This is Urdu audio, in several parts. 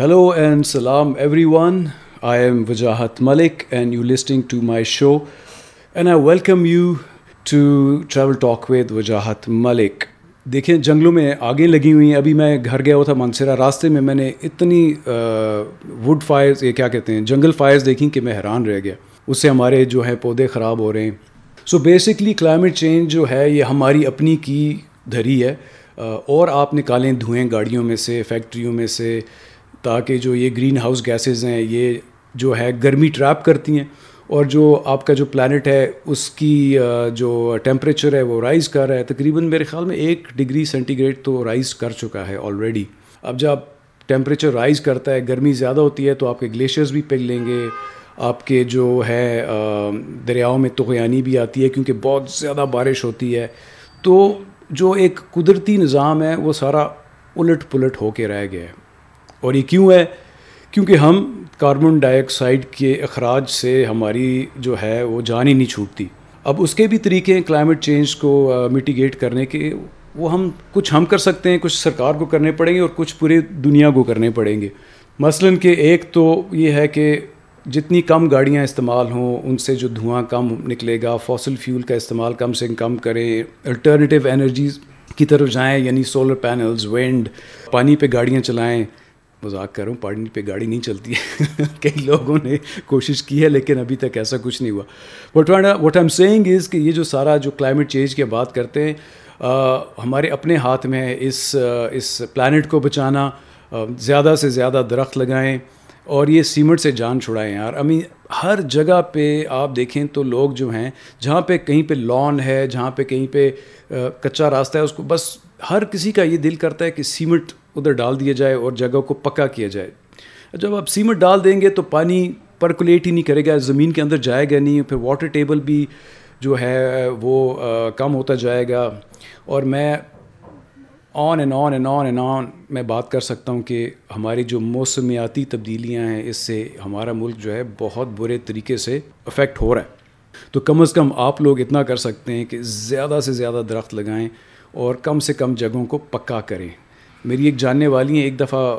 Hello and salam everyone. I am Vajahat Malik and you're listening to my show. And I welcome you to Travel Talk with Vajahat Malik. دیکھیں جنگلوں میں آگیں لگی ہوئی ہیں ابھی میں گھر گیا ہوا تھا مانسرا راستے میں میں نے اتنی ووڈ فائرز یہ کیا کہتے ہیں جنگل فائرز دیکھیں کہ میں حیران رہ گیا اس سے ہمارے جو ہیں پودے خراب ہو رہے ہیں سو بیسکلی کلائمیٹ چینج جو ہے یہ ہماری اپنی کی دھری ہے اور آپ نکالیں دھوئیں گاڑیوں میں سے فیکٹریوں میں سے تاکہ جو یہ گرین ہاؤس گیسز ہیں، یہ جو ہے گرمی ٹریپ کرتی ہیں اور جو آپ کا جو پلانٹ ہے، اس کی جو ٹیمپریچر ہے وہ رائز کر رہا ہے۔ تقریباً میرے خیال میں ایک ڈگری سینٹی گریڈ تو رائز کر چکا ہے آلریڈی اب جب ٹیمپریچر رائز کرتا ہے، گرمی زیادہ ہوتی ہے تو آپ کے گلیشیئرز بھی پگھ لیں گے۔ آپ کے جو ہے دریاؤں میں تغیانی بھی آتی ہے کیونکہ بہت زیادہ بارش ہوتی ہے۔ تو جو ایک قدرتی نظام ہے، وہ سارا الٹ پلٹ ہو کے رہ گیا ہے۔ اور یہ کیوں ہے؟ کیونکہ ہم کاربن ڈائی آکسائڈ کے اخراج سے ہماری جو ہے وہ جان ہی نہیں چھوٹتی۔ اب اس کے بھی طریقے ہیں کلائمیٹ چینج کو میٹیگیٹ کرنے کے۔ وہ ہم کچھ ہم کر سکتے ہیں، کچھ سرکار کو کرنے پڑیں گے اور کچھ پورے دنیا کو کرنے پڑیں گے۔ مثلاً کہ ایک تو یہ ہے کہ جتنی کم گاڑیاں استعمال ہوں، ان سے جو دھواں کم نکلے گا فاسل فیول کا استعمال کم سے کم کریں الٹرنیٹیو انرجیز کی طرف جائیں یعنی سولر پینلز وینڈ پانی پہ گاڑیاں چلائیں۔ مذاق کروں پانی پہ گاڑی نہیں چلتی ہے۔ کئی لوگوں نے کوشش کی ہے، لیکن ابھی تک ایسا کچھ نہیں ہوا۔ What what am saying is کہ یہ جو سارا جو کلائمیٹ چینج کی بات کرتے ہیں ہمارے اپنے ہاتھ میں ہے اس اس پلانٹ کو بچانا زیادہ سے زیادہ درخت لگائیں اور یہ سیمنٹ سے جان چھڑائیں۔ یار امی ہر جگہ پہ آپ دیکھیں تو لوگ جو ہیں، جہاں پہ کہیں پہ لان ہے، جہاں پہ کہیں پہ کچا راستہ ہے، اس کو بس ہر کسی کا یہ دل کرتا ہے کہ سیمنٹ ادھر ڈال دیا جائے اور جگہ کو پکا کیا جائے۔ جب آپ سیمنٹ ڈال دیں گے تو پانی پرکولیٹ ہی نہیں کرے گا، زمین کے اندر جائے گا نہیں، پھر واٹر ٹیبل بھی جو ہے وہ کم ہوتا جائے گا۔ اور میں on and on and on and on میں بات کر سکتا ہوں کہ ہماری جو موسمیاتی تبدیلیاں ہیں، اس سے ہمارا ملک جو ہے بہت برے طریقے سے افیکٹ ہو رہا ہے۔ تو کم از کم آپ لوگ اتنا کر سکتے ہیں کہ زیادہ سے زیادہ درخت لگائیں اور کم سے کم جگہوں کو پکا کریں۔ میری ایک جاننے والی ہیں، ایک دفعہ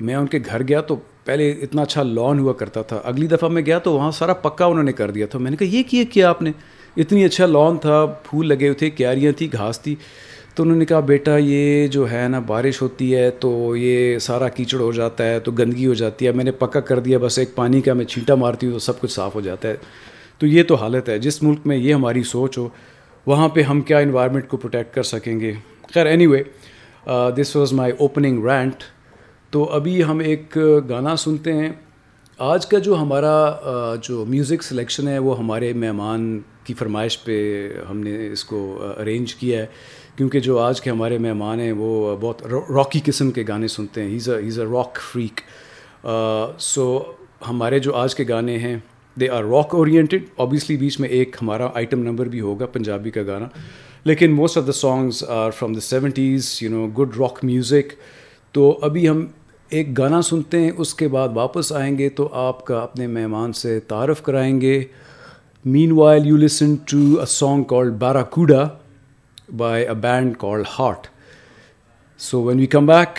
میں ان کے گھر گیا تو پہلے اتنا اچھا لان ہوا کرتا تھا۔ اگلی دفعہ میں گیا تو وہاں سارا پکا انہوں نے کر دیا تھا۔ میں نے کہا، یہ کیا کیا آپ نے؟ اتنی اچھا لان تھا، پھول لگے ہوئے تھے، کیاریاں تھیں، گھاس تھی۔ تو انہوں نے کہا، بیٹا، یہ جو ہے نا، بارش ہوتی ہے تو یہ سارا کیچڑ ہو جاتا ہے، تو گندگی ہو جاتی ہے، میں نے پکا کر دیا، بس ایک پانی کا میں چھینٹا مارتی ہوں تو سب کچھ صاف ہو جاتا ہے۔ تو یہ تو حالت ہے۔ جس ملک میں یہ ہماری سوچ ہو، وہاں پہ ہم کیا انوائرمنٹ کو پروٹیکٹ کر سکیں گے؟ خیر anyway this was my opening rant تو ابھی ہم ایک uh, گانا سنتے ہیں. آج کا جو ہمارا uh, جو میوزک سلیکشن ہے وہ ہمارے مہمان کی فرمائش پہ ہم نے اس کو uh, ارینج کیا ہے. کیونکہ جو آج کے ہمارے مہمان ہیں وہ بہت راکی قسم کے گانے سنتے ہیں. He's a he's a rock freak so ہمارے جو آج کے گانے ہیں they are rock oriented obviously بیچ میں ایک ہمارا آئٹم نمبر بھی ہوگا پنجابی کا گانا. لیکن most of the songs are from the seventies you know good rock music تو ابھی ہم ایک گانا سنتے ہیں، اس کے بعد واپس آئیں گے تو آپ کا اپنے مہمان سے تعارف کرائیں گے۔ Meanwhile you listen to a song call Barracuda by a band call Heart so when we come back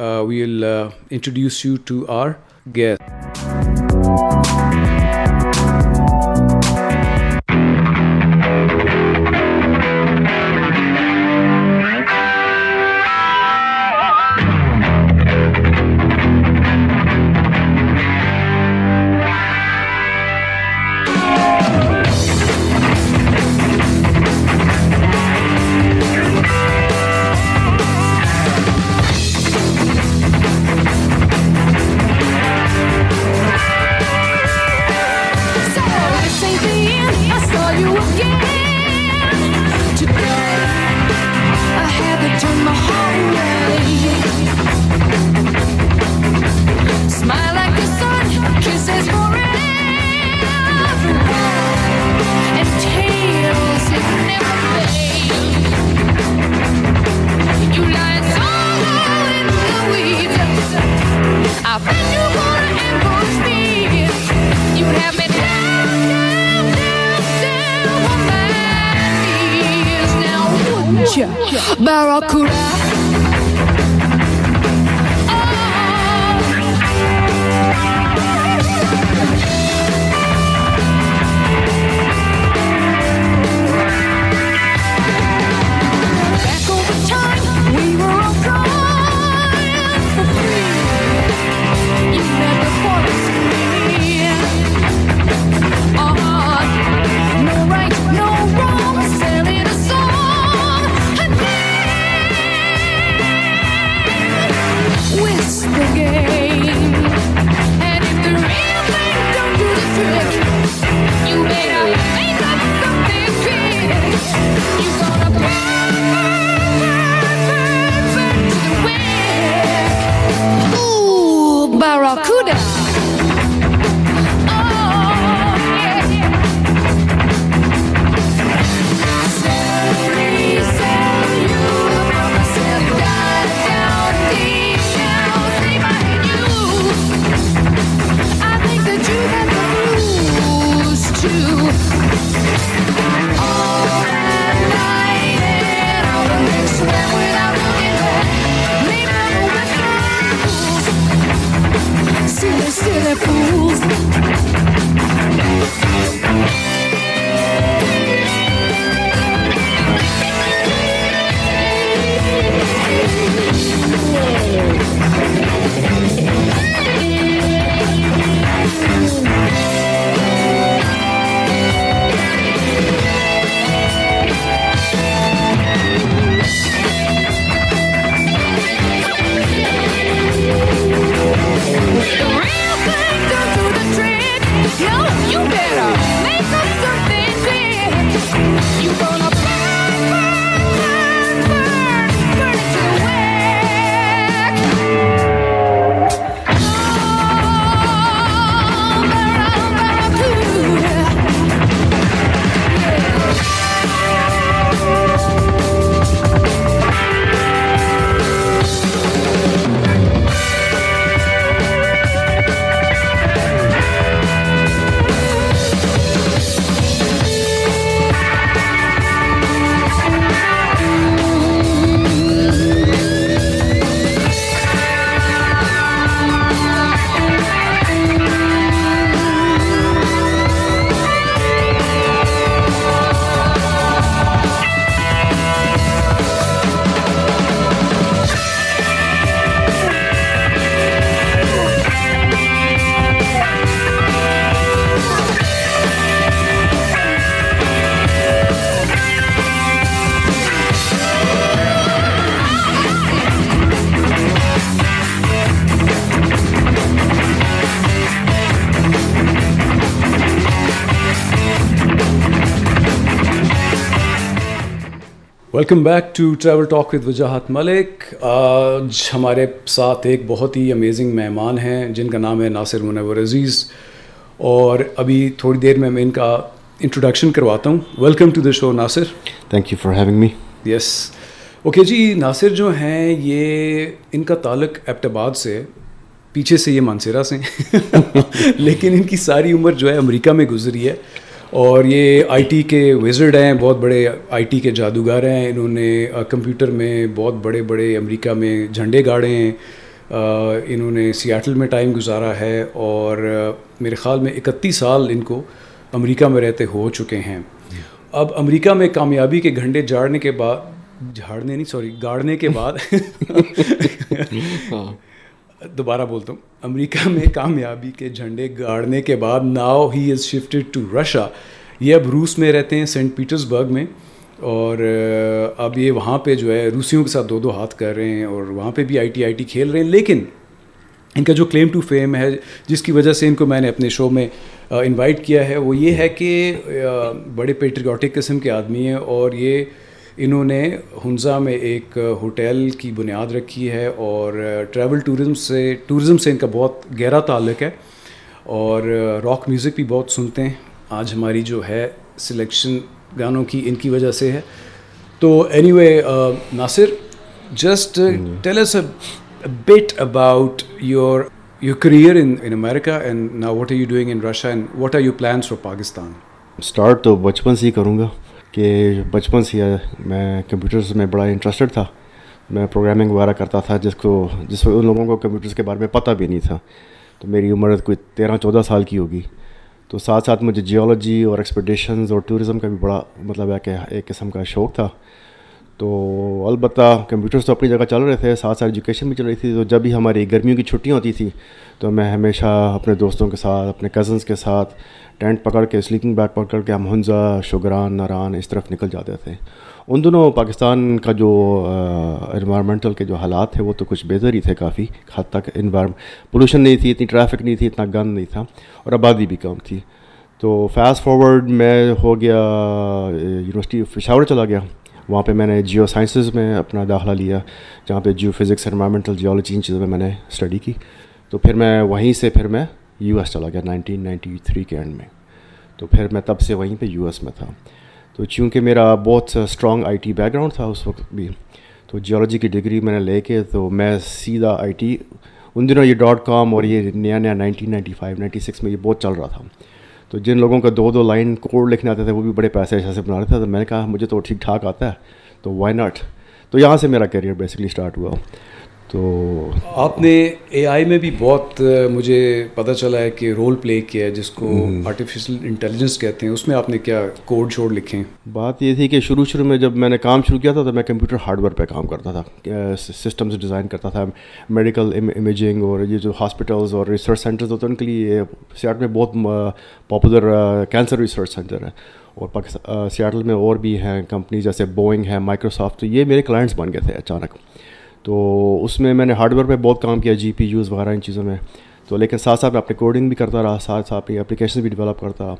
we will introduce you to our guest welcome back to Travel Talk with Wajahat Malik آج ہمارے ساتھ ایک بہت ہی امیزنگ مہمان ہیں جن کا نام ہے ناصر منور عزیز۔ اور ابھی تھوڑی دیر میں میں ان کا انٹروڈکشن کرواتا ہوں۔ Welcome to the show Nasir. Thank you for having me yes okay جی ناصر جو ہیں یہ ان کا تعلق ایبٹ آباد سے پیچھے سے یہ مانسیرا سے لیکن ان کی ساری عمر جو ہے امریکہ میں گزری ہے۔ اور یہ آئی ٹی کے وزرڈ ہیں، بہت بڑے آئی ٹی کے جادوگر ہیں۔ انہوں نے کمپیوٹر میں بہت بڑے بڑے امریکہ میں جھنڈے گاڑے ہیں۔ انہوں نے سیاٹل میں ٹائم گزارا ہے اور میرے خیال میں اکتیس سال ان کو امریکہ میں رہتے ہو چکے ہیں۔ اب امریکہ میں کامیابی کے گھنٹے جاڑنے کے بعد، جھاڑنے نہیں، سوری، گاڑنے کے بعد ہاں۔ دوبارہ بولتا ہوں، امریکہ میں کامیابی کے جھنڈے گاڑنے کے بعد now he is shifted to Russia یہ اب روس میں رہتے ہیں، سینٹ پیٹرسبرگ میں۔ اور اب یہ وہاں پہ جو ہے، روسیوں کے ساتھ دو دو ہاتھ کر رہے ہیں اور وہاں پہ بھی آئی ٹی آئی ٹی کھیل رہے ہیں۔ لیکن ان کا جو کلیم ٹو فیم ہے، جس کی وجہ سے ان کو میں نے اپنے شو میں انوائٹ کیا ہے، وہ یہ ہے کہ بڑے پیٹریوٹک قسم کے آدمی ہیں۔ اور یہ انہوں نے ہنزا میں ایک ہوٹل کی بنیاد رکھی ہے اور ٹریول ٹورزم سے ٹورزم سے ان کا بہت گہرا تعلق ہے اور راک میوزک بھی بہت سنتے ہیں۔ آج ہماری جو ہے سلیکشن گانوں کی ان کی وجہ سے ہے۔ تو anyway Nasir just tell us bit about your your career in in America and نا what are you doing in Russia and what are you plans for Pakistan start تو بچپن سے ہی کروں گا۔ کہ بچپن سے میں کمپیوٹرز میں بڑا انٹرسٹڈ تھا۔ میں پروگرامنگ وغیرہ کرتا تھا، جس کو، جس ان لوگوں کو کمپیوٹرز کے بارے میں پتہ بھی نہیں تھا۔ تو میری عمر کوئی تیرہ چودہ سال کی ہوگی۔ تو ساتھ ساتھ مجھے جیولوجی اور ایکسپیڈیشنز اور ٹورزم کا بھی بڑا مطلب ہے کہ ایک قسم کا شوق تھا۔ تو البتہ کمپیوٹرز تو اپنی جگہ چل رہے تھے، ساتھ ساتھ ایجوکیشن بھی چل رہی تھی۔ تو جب بھی ہماری گرمیوں کی چھٹیاں ہوتی تھی تو میں ہمیشہ اپنے دوستوں کے ساتھ، اپنے کزنس کے ساتھ ٹینٹ پکڑ کے سلیپنگ بیگ پکڑ کے ہم ہنزا شگران ناران، اس طرف نکل جاتے تھے۔ ان دنوں پاکستان کا جو انوائرمنٹل کے جو حالات تھے، وہ تو کچھ بہتر ہی تھے کافی، حد تک انوائر پولوشن نہیں تھی، اتنی ٹریفک نہیں تھی، اتنا گند نہیں تھا، اور آبادی بھی کم تھی۔ تو فاسٹ فارورڈ میں ہو گیا یونیورسٹی پشاور چلا گیا۔ وہاں پہ میں نے جیو سائنسز میں اپنا داخلہ لیا، جہاں پہ جیو فزکس انوائرمنٹل جیولوجی ان چیزوں میں میں نے اسٹڈی کی۔ تو پھر میں وہیں سے پھر میں یو ایس چلا گیا نائنٹین نائنٹی تھری کے اینڈ میں۔ تو پھر میں تب سے وہیں پہ یو ایس میں تھا۔ تو چونکہ میرا بہت strong I T back ground تھا اس وقت بھی، تو جیولوجی کی ڈگری میں نے لے کے، تو میں سیدھا آئی ٹی ان دنوں یہ ڈاٹ کام اور یہ نیا نیا nineteen ninety five, ninety six میں یہ بہت چل رہا تھا۔ تو جن لوگوں کا دو دو لائن کوڈ لکھنے آتے تھے، وہ بھی بڑے پیسے ایسے بنا رہے تھے۔ تو میں نے کہا، مجھے تو ٹھیک ٹھاک آتا ہے، تو وائی ناٹ تو یہاں سے میرا کیریئر بیسکلی اسٹارٹ ہوا۔ تو آپ نے اے آئی میں بھی بہت مجھے پتہ چلا ہے کہ رول پلے کیا ہے جس کو آرٹیفیشل انٹیلیجنس کہتے ہیں۔ اس میں آپ نے کیا کوڈ شوڈ لکھے ہیں؟ بات یہ تھی کہ شروع شروع میں جب میں نے کام شروع کیا تھا تو میں کمپیوٹر ہارڈ ویئر پہ کام کرتا تھا۔ سسٹمز ڈیزائن کرتا تھا۔ میڈیکل امیجنگ اور یہ جو ہاسپٹلز اور ریسرچ سینٹرز ہوتے ہیں ان کے لیے سیاٹ میں بہت پاپولر کینسر ریسرچ سینٹر ہے۔ اور پاکستان سیاٹل میں اور بھی ہیں کمپنی جیسے بوئنگ ہے مائکروسافٹ تو یہ میرے کلائنٹس بن گئے تھے اچانک۔ تو اس میں میں نے ہارڈ ویئر پہ بہت کام کیا جی پی یوز وغیرہ ان چیزوں میں۔ تو لیکن ساتھ ساتھ میں اپنے کوڈنگ بھی کرتا رہا، ساتھ ساتھ اپلیکیشن بھی ڈیولپ کرتا۔ رہا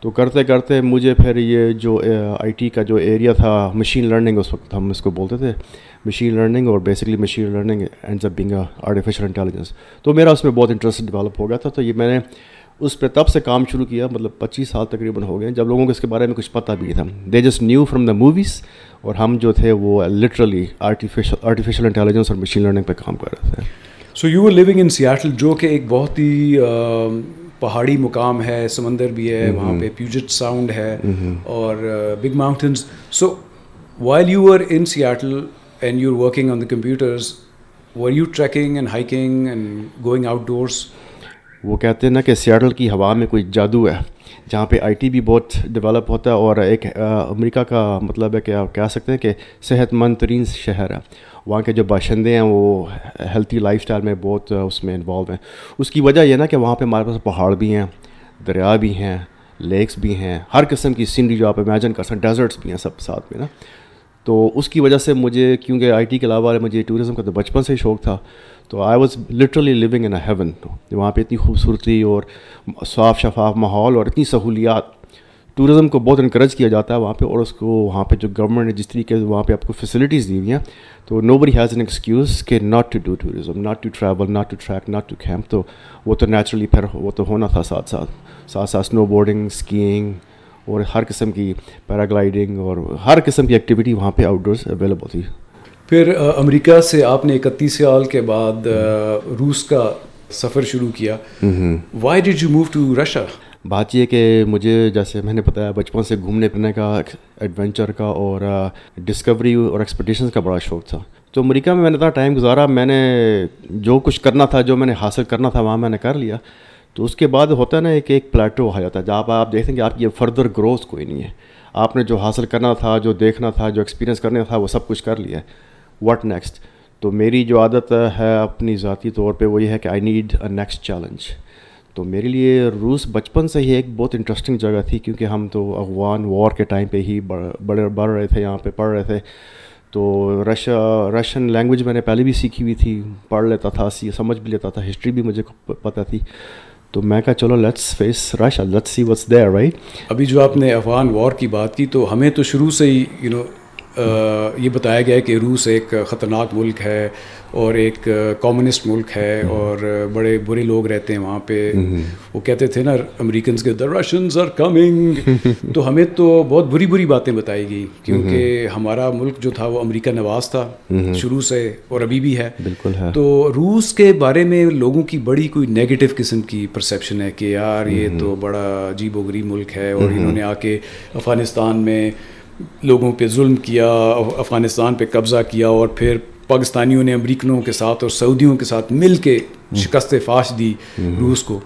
تو کرتے کرتے مجھے پھر یہ جو آئی ٹی کا جو ایریا تھا مشین لرننگ اس وقت ہم اس کو بولتے تھے۔ مشین لرننگ اور basically machine learning ends up being artificial intelligence تو میرا اس میں بہت انٹرسٹ ڈیولپ ہو گیا تھا۔ تو یہ میں نے اس پہ تب سے کام شروع کیا مطلب پچیس سال تقریباً ہو گئے جب لوگوں کو اس کے بارے میں کچھ پتہ بھی نہیں تھا۔ They just knew from the movies اور ہم جو تھے وہ لٹرلی آرٹیفیشل آرٹیفیشیل انٹیلیجنس اور مشین لرننگ پہ کام کر رہے تھے۔ So you are living in Seattle جو کہ ایک بہت ہی پہاڑی مقام ہے سمندر بھی ہے وہاں پہ پیوجٹ ساؤنڈ ہے اور big mountains so while you are in Seattle and you are working on the computers were you trekking and hiking and going outdoors وہ کہتے ہیں نا کہ سیاٹل کی ہوا میں کوئی جادو ہے، جہاں پہ آئی ٹی بھی بہت ڈیولپ ہوتا ہے اور ایک امریکہ کا مطلب ہے کہ آپ کہہ سکتے ہیں کہ صحت مند ترین شہر ہے۔ وہاں کے جو باشندے ہیں، وہ ہیلتھی لائف اسٹائل میں بہت اس میں انوالو ہیں۔ اس کی وجہ یہ نا کہ وہاں پہ ہمارے پاس پہاڑ بھی ہیں، دریا بھی ہیں لیکس بھی ہیں، ہر قسم کی سینری جو آپ امیجن کر سکتے ڈیزرٹس بھی ہیں سب ساتھ میں نا۔ تو اس کی وجہ سے مجھے، کیونکہ آئی ٹی کے علاوہ مجھے ٹورزم کا تو بچپن سے ہی شوق تھا تو I was literally living in a heaven وہاں پہ اتنی خوبصورتی اور صاف شفاف ماحول اور اتنی سہولیات. ٹورزم کو بہت انکریج کیا جاتا ہے وہاں پہ اور اس کو وہاں پہ جو گورنمنٹ نے جس طریقے سے وہاں پہ آپ کو فیسلٹیز دی ہوئی ہیں، تو nobody has an excuse کہ not to do tourism not to travel not to trek not to camp تو وہ تو نیچرلی پھر وہ تو ہونا تھا ساتھ ساتھ. ساتھ ساتھ اسنو بورڈنگ اسکیئنگ اور ہر قسم کی پیراگلائڈنگ اور ہر قسم کی ایکٹیویٹی وہاں پہ آؤٹ ڈورس اویلیبل تھی. پھر امریکہ سے آپ نے اکتیس سال کے بعد روس کا سفر شروع کیا۔ Why did you move to Russia بات یہ کہ مجھے جیسے میں نے بتایا بچپن سے گھومنے پھرنے کا ایڈونچر کا اور ڈسکوری اور ایکسپیڈیشنس کا بڑا شوق تھا۔ تو امریکہ میں میں نے اتنا ٹائم گزارا میں نے جو کچھ کرنا تھا جو میں نے حاصل کرنا تھا وہاں میں نے کر لیا۔ تو اس کے بعد ہوتا ہے نا ایک ایک پلیٹو آ جاتا ہے۔ جہاں آپ دیکھیں کہ آپ کی فردر گروتھ کوئی نہیں ہے۔ آپ نے جو حاصل کرنا تھا جو دیکھنا تھا جو ایکسپیرینس کرنا تھا وہ سب کچھ کر لیا ہے۔ واٹ نیکسٹ تو میری جو عادت ہے اپنی ذاتی طور پہ وہ یہ ہے کہ I need a next challenge تو میرے لیے روس بچپن سے ہی ایک بہت انٹرسٹنگ جگہ تھی کیونکہ ہم تو افغان وار کے ٹائم پہ ہی بڑے بڑھ رہے تھے، یہاں پہ پڑھ رہے تھے۔ تو رشیا، رشین لینگویج میں نے پہلے بھی سیکھی ہوئی تھی، پڑھ لیتا تھا سمجھ بھی لیتا تھا ہسٹری بھی مجھے پتہ تھی۔ تو میں کہا چلو let's face rush let's see what's there right ابھی جو آپ نے افغان وار کی بات کی تو ہمیں تو شروع سے ہی یو نو یہ بتایا گیا ہے کہ روس ایک خطرناک ملک ہے اور ایک کامسٹ ملک ہے اور بڑے برے لوگ رہتے ہیں وہاں پہ۔ وہ کہتے تھے نا امریکنس کے دا رشنز آر کمنگ تو ہمیں تو بہت بری بری باتیں بتائی گئی کیونکہ ہمارا ملک جو تھا وہ امریکہ نواز تھا شروع سے اور ابھی بھی ہے۔ بالکل تو روس کے بارے میں لوگوں کی بڑی کوئی نیگیٹو قسم کی پرسیپشن ہے کہ یار یہ تو بڑا عجیب و غریب ملک ہے اور انہوں نے آ کے افغانستان میں لوگوں پہ ظلم کیا، افغانستان پہ قبضہ کیا اور پھر پاکستانیوں نے امریکنوں کے ساتھ اور سعودیوں کے ساتھ مل کے شکست فاش دی روس کو۔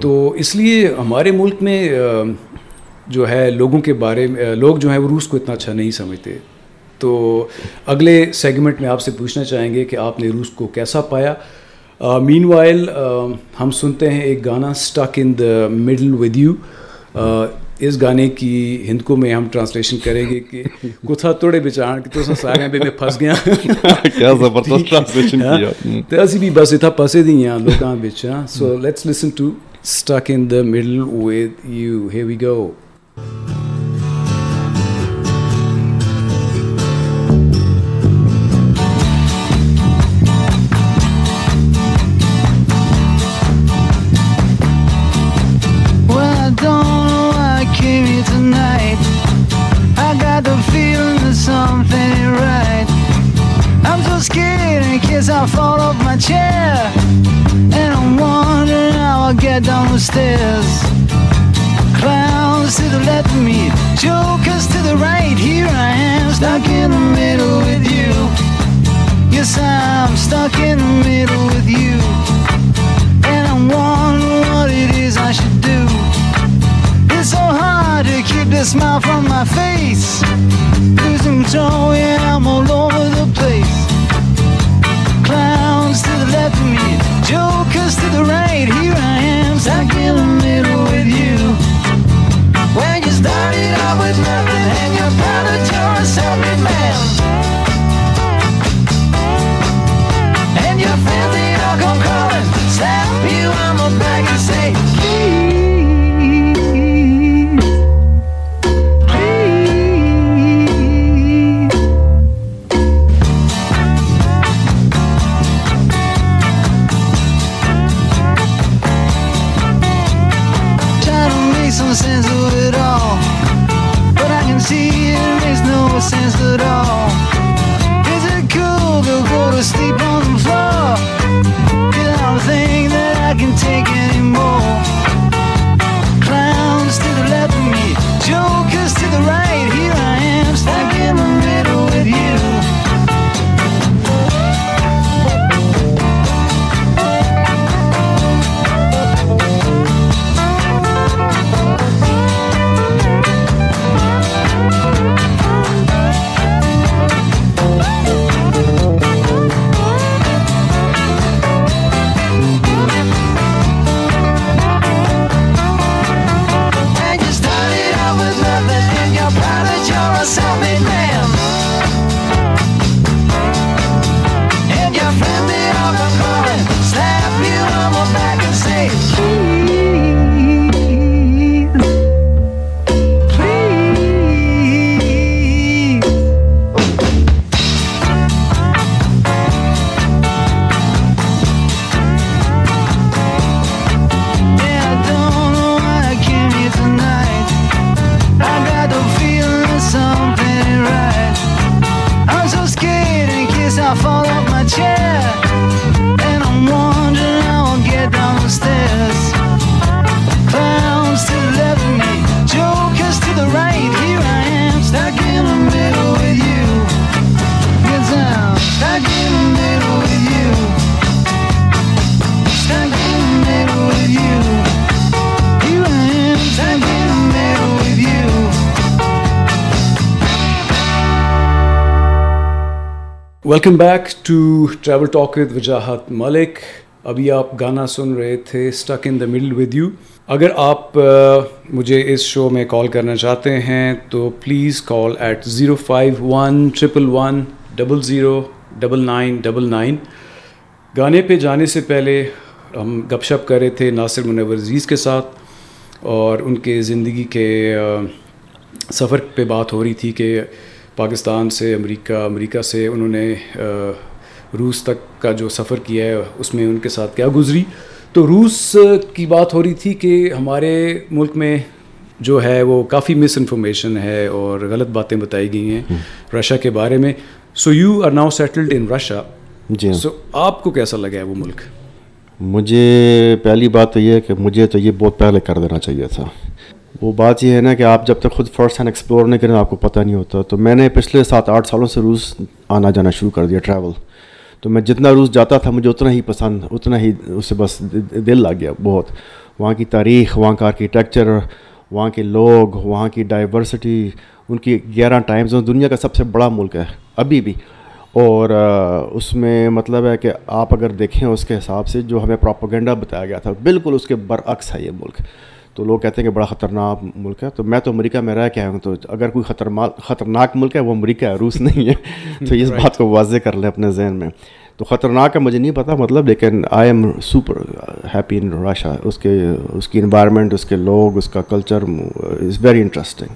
تو اس لیے ہمارے ملک میں جو ہے لوگوں کے بارے میں لوگ جو ہیں وہ روس کو اتنا اچھا نہیں سمجھتے۔ تو اگلے سیگمنٹ میں آپ سے پوچھنا چاہیں گے کہ آپ نے روس کو کیسا پایا۔ مین وائل ہم سنتے ہیں ایک گانا stuck in the middle with you اس گانے کی ہند کو میں ہم ٹرانسلیشن کریں گے کہ کتھا توڑے بچار کہ تو سارے بے میں پھنس گیا۔ کیا زبردست ٹرانسلیشن کیا۔ تے اسی بھی بس اتھا پھسے دی ہیں لوکاں وچ so let's listen to stuck in the middle with you here we go guess I'm stuck in the middle with you And I'm wondering what it is I should do It's so hard to keep the smile from my face Losing control, yeah, I'm alone. Welcome back to Travel Talk with Wajahat Malik ابھی آپ گانا سن رہے تھے stuck in the middle with you اگر آپ مجھے اس شو میں کال کرنا چاہتے ہیں تو please call eight zero five one triple one double zero double nine double nine گانے پہ جانے سے پہلے ہم گپ شپ کر رہے تھے ناصر منور عزیز کے ساتھ اور ان کے زندگی کے سفر پہ بات ہو رہی تھی کہ پاکستان سے امریکہ امریکہ سے انہوں نے روس تک کا جو سفر کیا ہے اس میں ان کے ساتھ کیا گزری؟ تو روس کی بات ہو رہی تھی کہ ہمارے ملک میں جو ہے وہ کافی مس انفارمیشن ہے اور غلط باتیں بتائی گئی ہیں رشیا کے بارے میں۔ So you are now settled in Russia G so آپ کو کیسا لگا ہے وہ ملک؟ مجھے پہلی بات تو یہ ہے کہ مجھے تو یہ بہت پہلے کر دینا چاہیے تھا۔ وہ بات یہ ہے نا کہ آپ جب تک خود فرسٹ ہینڈ ایکسپلور نہیں کریں، آپ کو پتہ نہیں ہوتا۔ تو میں نے پچھلے سات آٹھ سالوں سے روس آنا جانا شروع کر دیا ٹریول تو میں جتنا روس جاتا تھا، مجھے اتنا ہی پسند، اتنا ہی اس سے بس دل لگ گیا بہت۔ وہاں کی تاریخ، وہاں کا آرکیٹیکچر وہاں کے لوگ، وہاں کی ڈائیورسٹی ان کی گیارہ ٹائمز دنیا کا سب سے بڑا ملک ہے، ابھی بھی۔ اور اس میں مطلب ہے کہ آپ اگر دیکھیں اس کے حساب سے جو ہمیں پراپوگنڈا بتایا گیا تھا، بالکل اس کے برعکس ہے یہ ملک۔ تو لوگ کہتے ہیں کہ بڑا خطرناک ملک ہے تو میں تو امریکہ میں رہ کے آیا ہوں تو اگر کوئی خطرناک خطرناک ملک ہے وہ امریکہ ہے روس نہیں ہے تو اس بات کو واضح کر لیں اپنے ذہن میں۔ تو خطرناک ہے مجھے نہیں پتا مطلب لیکن I am super happy in Russia اس کے اس کی انوائرمنٹ اس کے لوگ اس کا کلچر از ویری انٹرسٹنگ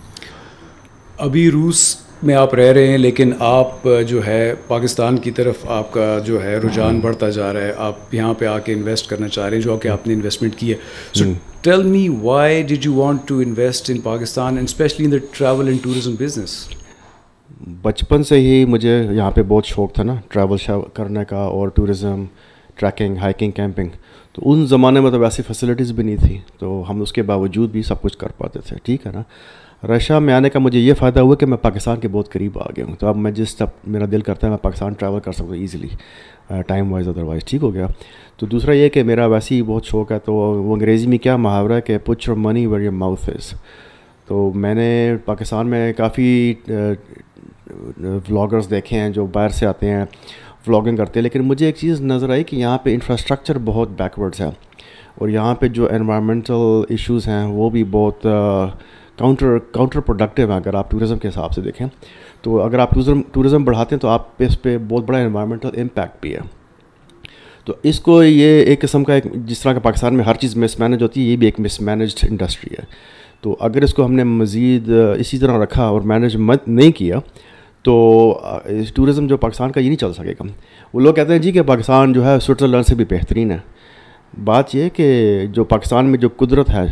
ابھی روس میں آپ رہ رہے ہیں لیکن آپ جو ہے پاکستان کی طرف آپ کا جو ہے رجحان بڑھتا جا رہا ہے۔ آپ یہاں پہ آ کے انویسٹ کرنا چاہ رہے ہیں جو کہ آپ نے انویسٹمنٹ کی ہے۔ So tell me why did you want to invest in Pakistan and specially in the travel and tourism business بچپن سے ہی مجھے یہاں پہ بہت شوق تھا نا ٹریول کرنے کا اور ٹورزم ٹریکنگ ہائکنگ کیمپنگ تو ان زمانے میں تو ویسی فیسلٹیز بھی نہیں تھی تو ہم اس کے باوجود بھی سب کچھ کر پاتے تھے ٹھیک ہے نا؟ رشیا میں آنے کا مجھے یہ فائدہ ہوا کہ میں پاکستان کے بہت قریب آ گیا ہوں۔ تو اب میں جس طب میرا دل کرتا ہے میں پاکستان ٹریول کر سکتا ہوں easily time wise otherwise ٹھیک ہو گیا۔ تو دوسرا یہ کہ میرا ویسے ہی بہت شوق ہے، تو وہ انگریزی میں کیا محاورہ ہے کہ put your money where your mouth is تو میں نے پاکستان میں کافی ولاگرس دیکھے ہیں جو باہر سے آتے ہیں ولاگنگ کرتے ہیں، لیکن مجھے ایک چیز نظر آئی کہ یہاں پہ انفراسٹرکچر بہت بیکورڈس ہے۔ اور یہاں پہ جو انوائرمنٹل ایشوز ہیں، وہ بھی بہت کاؤنٹر کاؤنٹر پروڈکٹیو ہیں اگر آپ ٹوریزم کے حساب سے دیکھیں۔ تو اگر آپ ٹورزم ٹوریزم بڑھاتے ہیں تو آپ پہ اس پہ بہت بڑا انوائرمنٹل امپیکٹ بھی ہے۔ تو اس کو یہ ایک قسم کا ایک جس طرح کا پاکستان میں ہر چیز مس مینج ہوتی ہے، یہ بھی ایک مس مینجڈ انڈسٹری ہے۔ تو اگر اس کو ہم نے مزید اسی طرح رکھا اور مینج مت نہیں کیا، تو ٹورزم جو پاکستان کا یہ نہیں چل سکے گا۔ وہ لوگ کہتے ہیں جی کہ پاکستان جو ہے سوئٹزرلینڈ سے بھی بہترین ہے۔ بات یہ کہ جو پاکستان میں جو قدرت ہے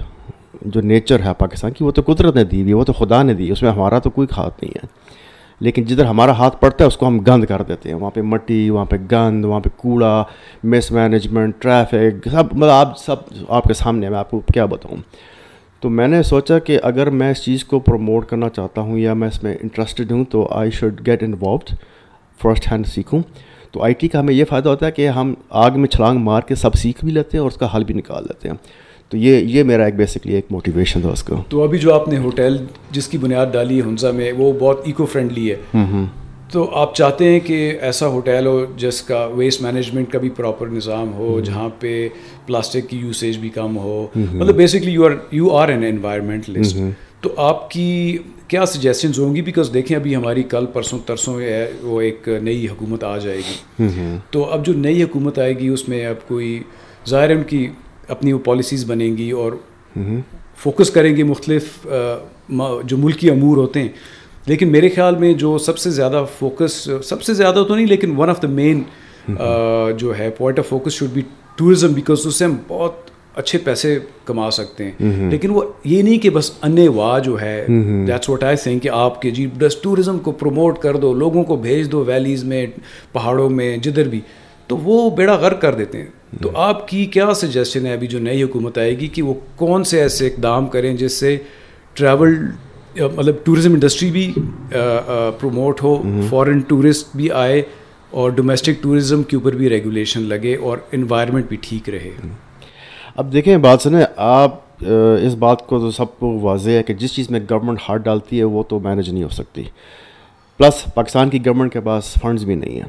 جو نیچر ہے پاکستان کی، وہ تو قدرت نے دی ہوئی وہ تو خدا نے دی، اس میں ہمارا تو کوئی ہاتھ نہیں ہے۔ لیکن جدھر ہمارا ہاتھ پڑتا ہے، اس کو ہم گند کر دیتے ہیں۔ وہاں پہ مٹی، وہاں پہ گند، وہاں پہ کوڑا مس مینجمنٹ ٹریفک سب مطلب آپ سب، آپ کے سامنے میں آپ کو کیا بتاؤں۔ تو میں نے سوچا کہ اگر میں اس چیز کو پروموٹ کرنا چاہتا ہوں یا میں اس میں انٹرسٹڈ ہوں، تو I should get involved first hand سیکھوں۔ تو آئی ٹی کا ہمیں یہ فائدہ ہوتا ہے کہ ہم آگ میں چھلانگ مار کے سب سیکھ بھی لیتے ہیں اور اس کا حل بھی نکال لیتے ہیں۔ تو یہ یہ میرا ایک بیسکلی ایک موٹیویشن تھا اس کا۔ تو ابھی جو آپ نے ہوٹل جس کی بنیاد ڈالی ہے ہنزا میں وہ بہت ایکو فرینڈلی ہے تو آپ چاہتے ہیں کہ ایسا ہوٹل ہو جس کا ویسٹ مینجمنٹ کا بھی پراپر نظام ہو جہاں پہ پلاسٹک کی یوسیج بھی کم ہو۔ مطلب basically you are you are an environmentalist تو آپ کی کیا سجیشنز ہوں گی؟ بیکاز دیکھیں ابھی ہماری کل پرسوں ترسوں ہے وہ ایک نئی حکومت آ جائے گی۔ تو اب جو نئی حکومت آئے گی اس میں اب کوئی ظاہر ان کی اپنی وہ پالیسیز بنیں گی اور فوکس کریں گے مختلف جو ملکی امور ہوتے ہیں۔ لیکن میرے خیال میں جو سب سے زیادہ فوکس سب سے زیادہ تو نہیں لیکن ون آف دا مین جو ہے point of focus should be tourism because اس سے ہم بہت اچھے پیسے کما سکتے ہیں۔ لیکن وہ یہ نہیں کہ بس ان واہ جو ہے دیٹس واٹ آئی تھنک کہ آپ کے جی بس ٹوریزم کو پروموٹ کر دو لوگوں کو بھیج دو ویلیز میں پہاڑوں میں جدھر بھی۔ تو وہ بیڑا غرق کر دیتے ہیں۔ تو آپ کی کیا سجیشن ہے ابھی جو نئی حکومت آئے گی کہ وہ کون سے ایسے اقدام کریں جس سے ٹریول مطلب ٹورزم انڈسٹری بھی پروموٹ ہو فارن ٹورسٹ بھی آئے اور ڈومیسٹک ٹورزم کے اوپر بھی ریگولیشن لگے اور انوائرمنٹ بھی ٹھیک رہے۔ اب دیکھیں بات سنیں آپ اس بات کو تو سب کو واضح ہے کہ جس چیز میں گورنمنٹ ہاتھ ڈالتی ہے وہ تو مینج نہیں ہو سکتی۔ پلس پاکستان کی گورنمنٹ کے پاس فنڈز بھی نہیں ہیں۔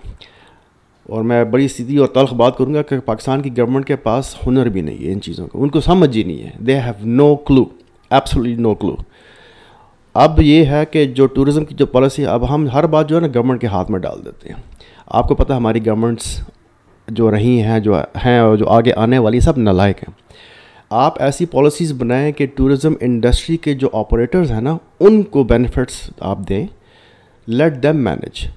اور میں بڑی سیدھی اور تلخ بات کروں گا کہ پاکستان کی گورنمنٹ کے پاس ہنر بھی نہیں ہے ان چیزوں کو ان کو سمجھ ہی نہیں ہے۔ دے ہیو نو کلو ایپسلی نو کلو اب یہ ہے کہ جو ٹورزم کی جو پالیسی اب ہم ہر بات جو ہے نا گورنمنٹ کے ہاتھ میں ڈال دیتے ہیں۔ آپ کو پتہ ہماری گورنمنٹس جو رہی ہیں، جو ہیں اور جو آگے آنے والی سب نلائق ہیں۔ آپ ایسی پالیسیز بنائیں کہ ٹورزم انڈسٹری کے جو آپریٹرز ہیں نا، ان کو بینیفٹس آپ دیں۔ لیٹ دیم مینیج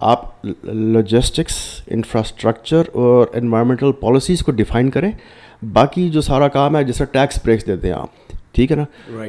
آپ لاجسٹکس انفراسٹرکچر اور انوائرمنٹل پالیسیز کو ڈیفائن کریں. باقی جو سارا کام ہے جیسے ٹیکس بریکس دیتے ہیں آپ ٹھیک ہے نا؟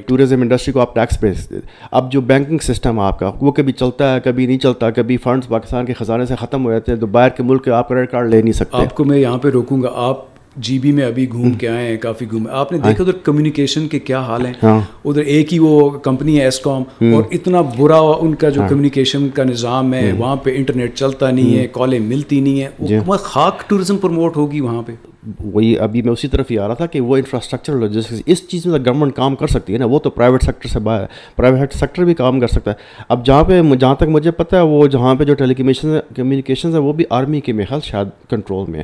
ٹورزم انڈسٹری کو آپ ٹیکس بریکس دیتے اب جو بینکنگ سسٹم ہے آپ کا وہ کبھی چلتا ہے کبھی نہیں چلتا کبھی فنڈس پاکستان کے خزانے سے ختم ہو جاتے ہیں تو باہر کے ملک کے آپ کریڈٹ کارڈ لے نہیں سکتے۔ آپ کو میں یہاں پہ روکوں گا آپ جی بی میں ابھی گھوم کے آئے ہیں کافی گھومے آپ نے دیکھا ادھر کمیونیکیشن کے کیا حال ہیں؟ ہاں۔ ادھر ایک ہی وہ کمپنی ہے ایس کام اور اتنا برا ان کا جو کمیونیکیشن کا نظام ہے وہاں پہ انٹرنیٹ چلتا نہیں ہے کالیں ملتی نہیں ہے جی۔ وہ خاک ٹورزم پروموٹ ہوگی وہاں پہ۔ وہی ابھی میں اسی طرف ہی آ رہا تھا کہ وہ انفراسٹرکچر لاجسٹکس اس چیز میں گورنمنٹ کام کر سکتی ہے نا۔ وہ تو پرائیویٹ سیکٹر سے باہر پرائیویٹ سیکٹر بھی کام کر سکتا ہے۔ اب جہاں پہ جہاں تک مجھے پتہ ہے وہ جہاں پہ جو ٹیلی کمیشن کمیونیکیشنز ہے وہ بھی آرمی کے محل شاید کنٹرول میں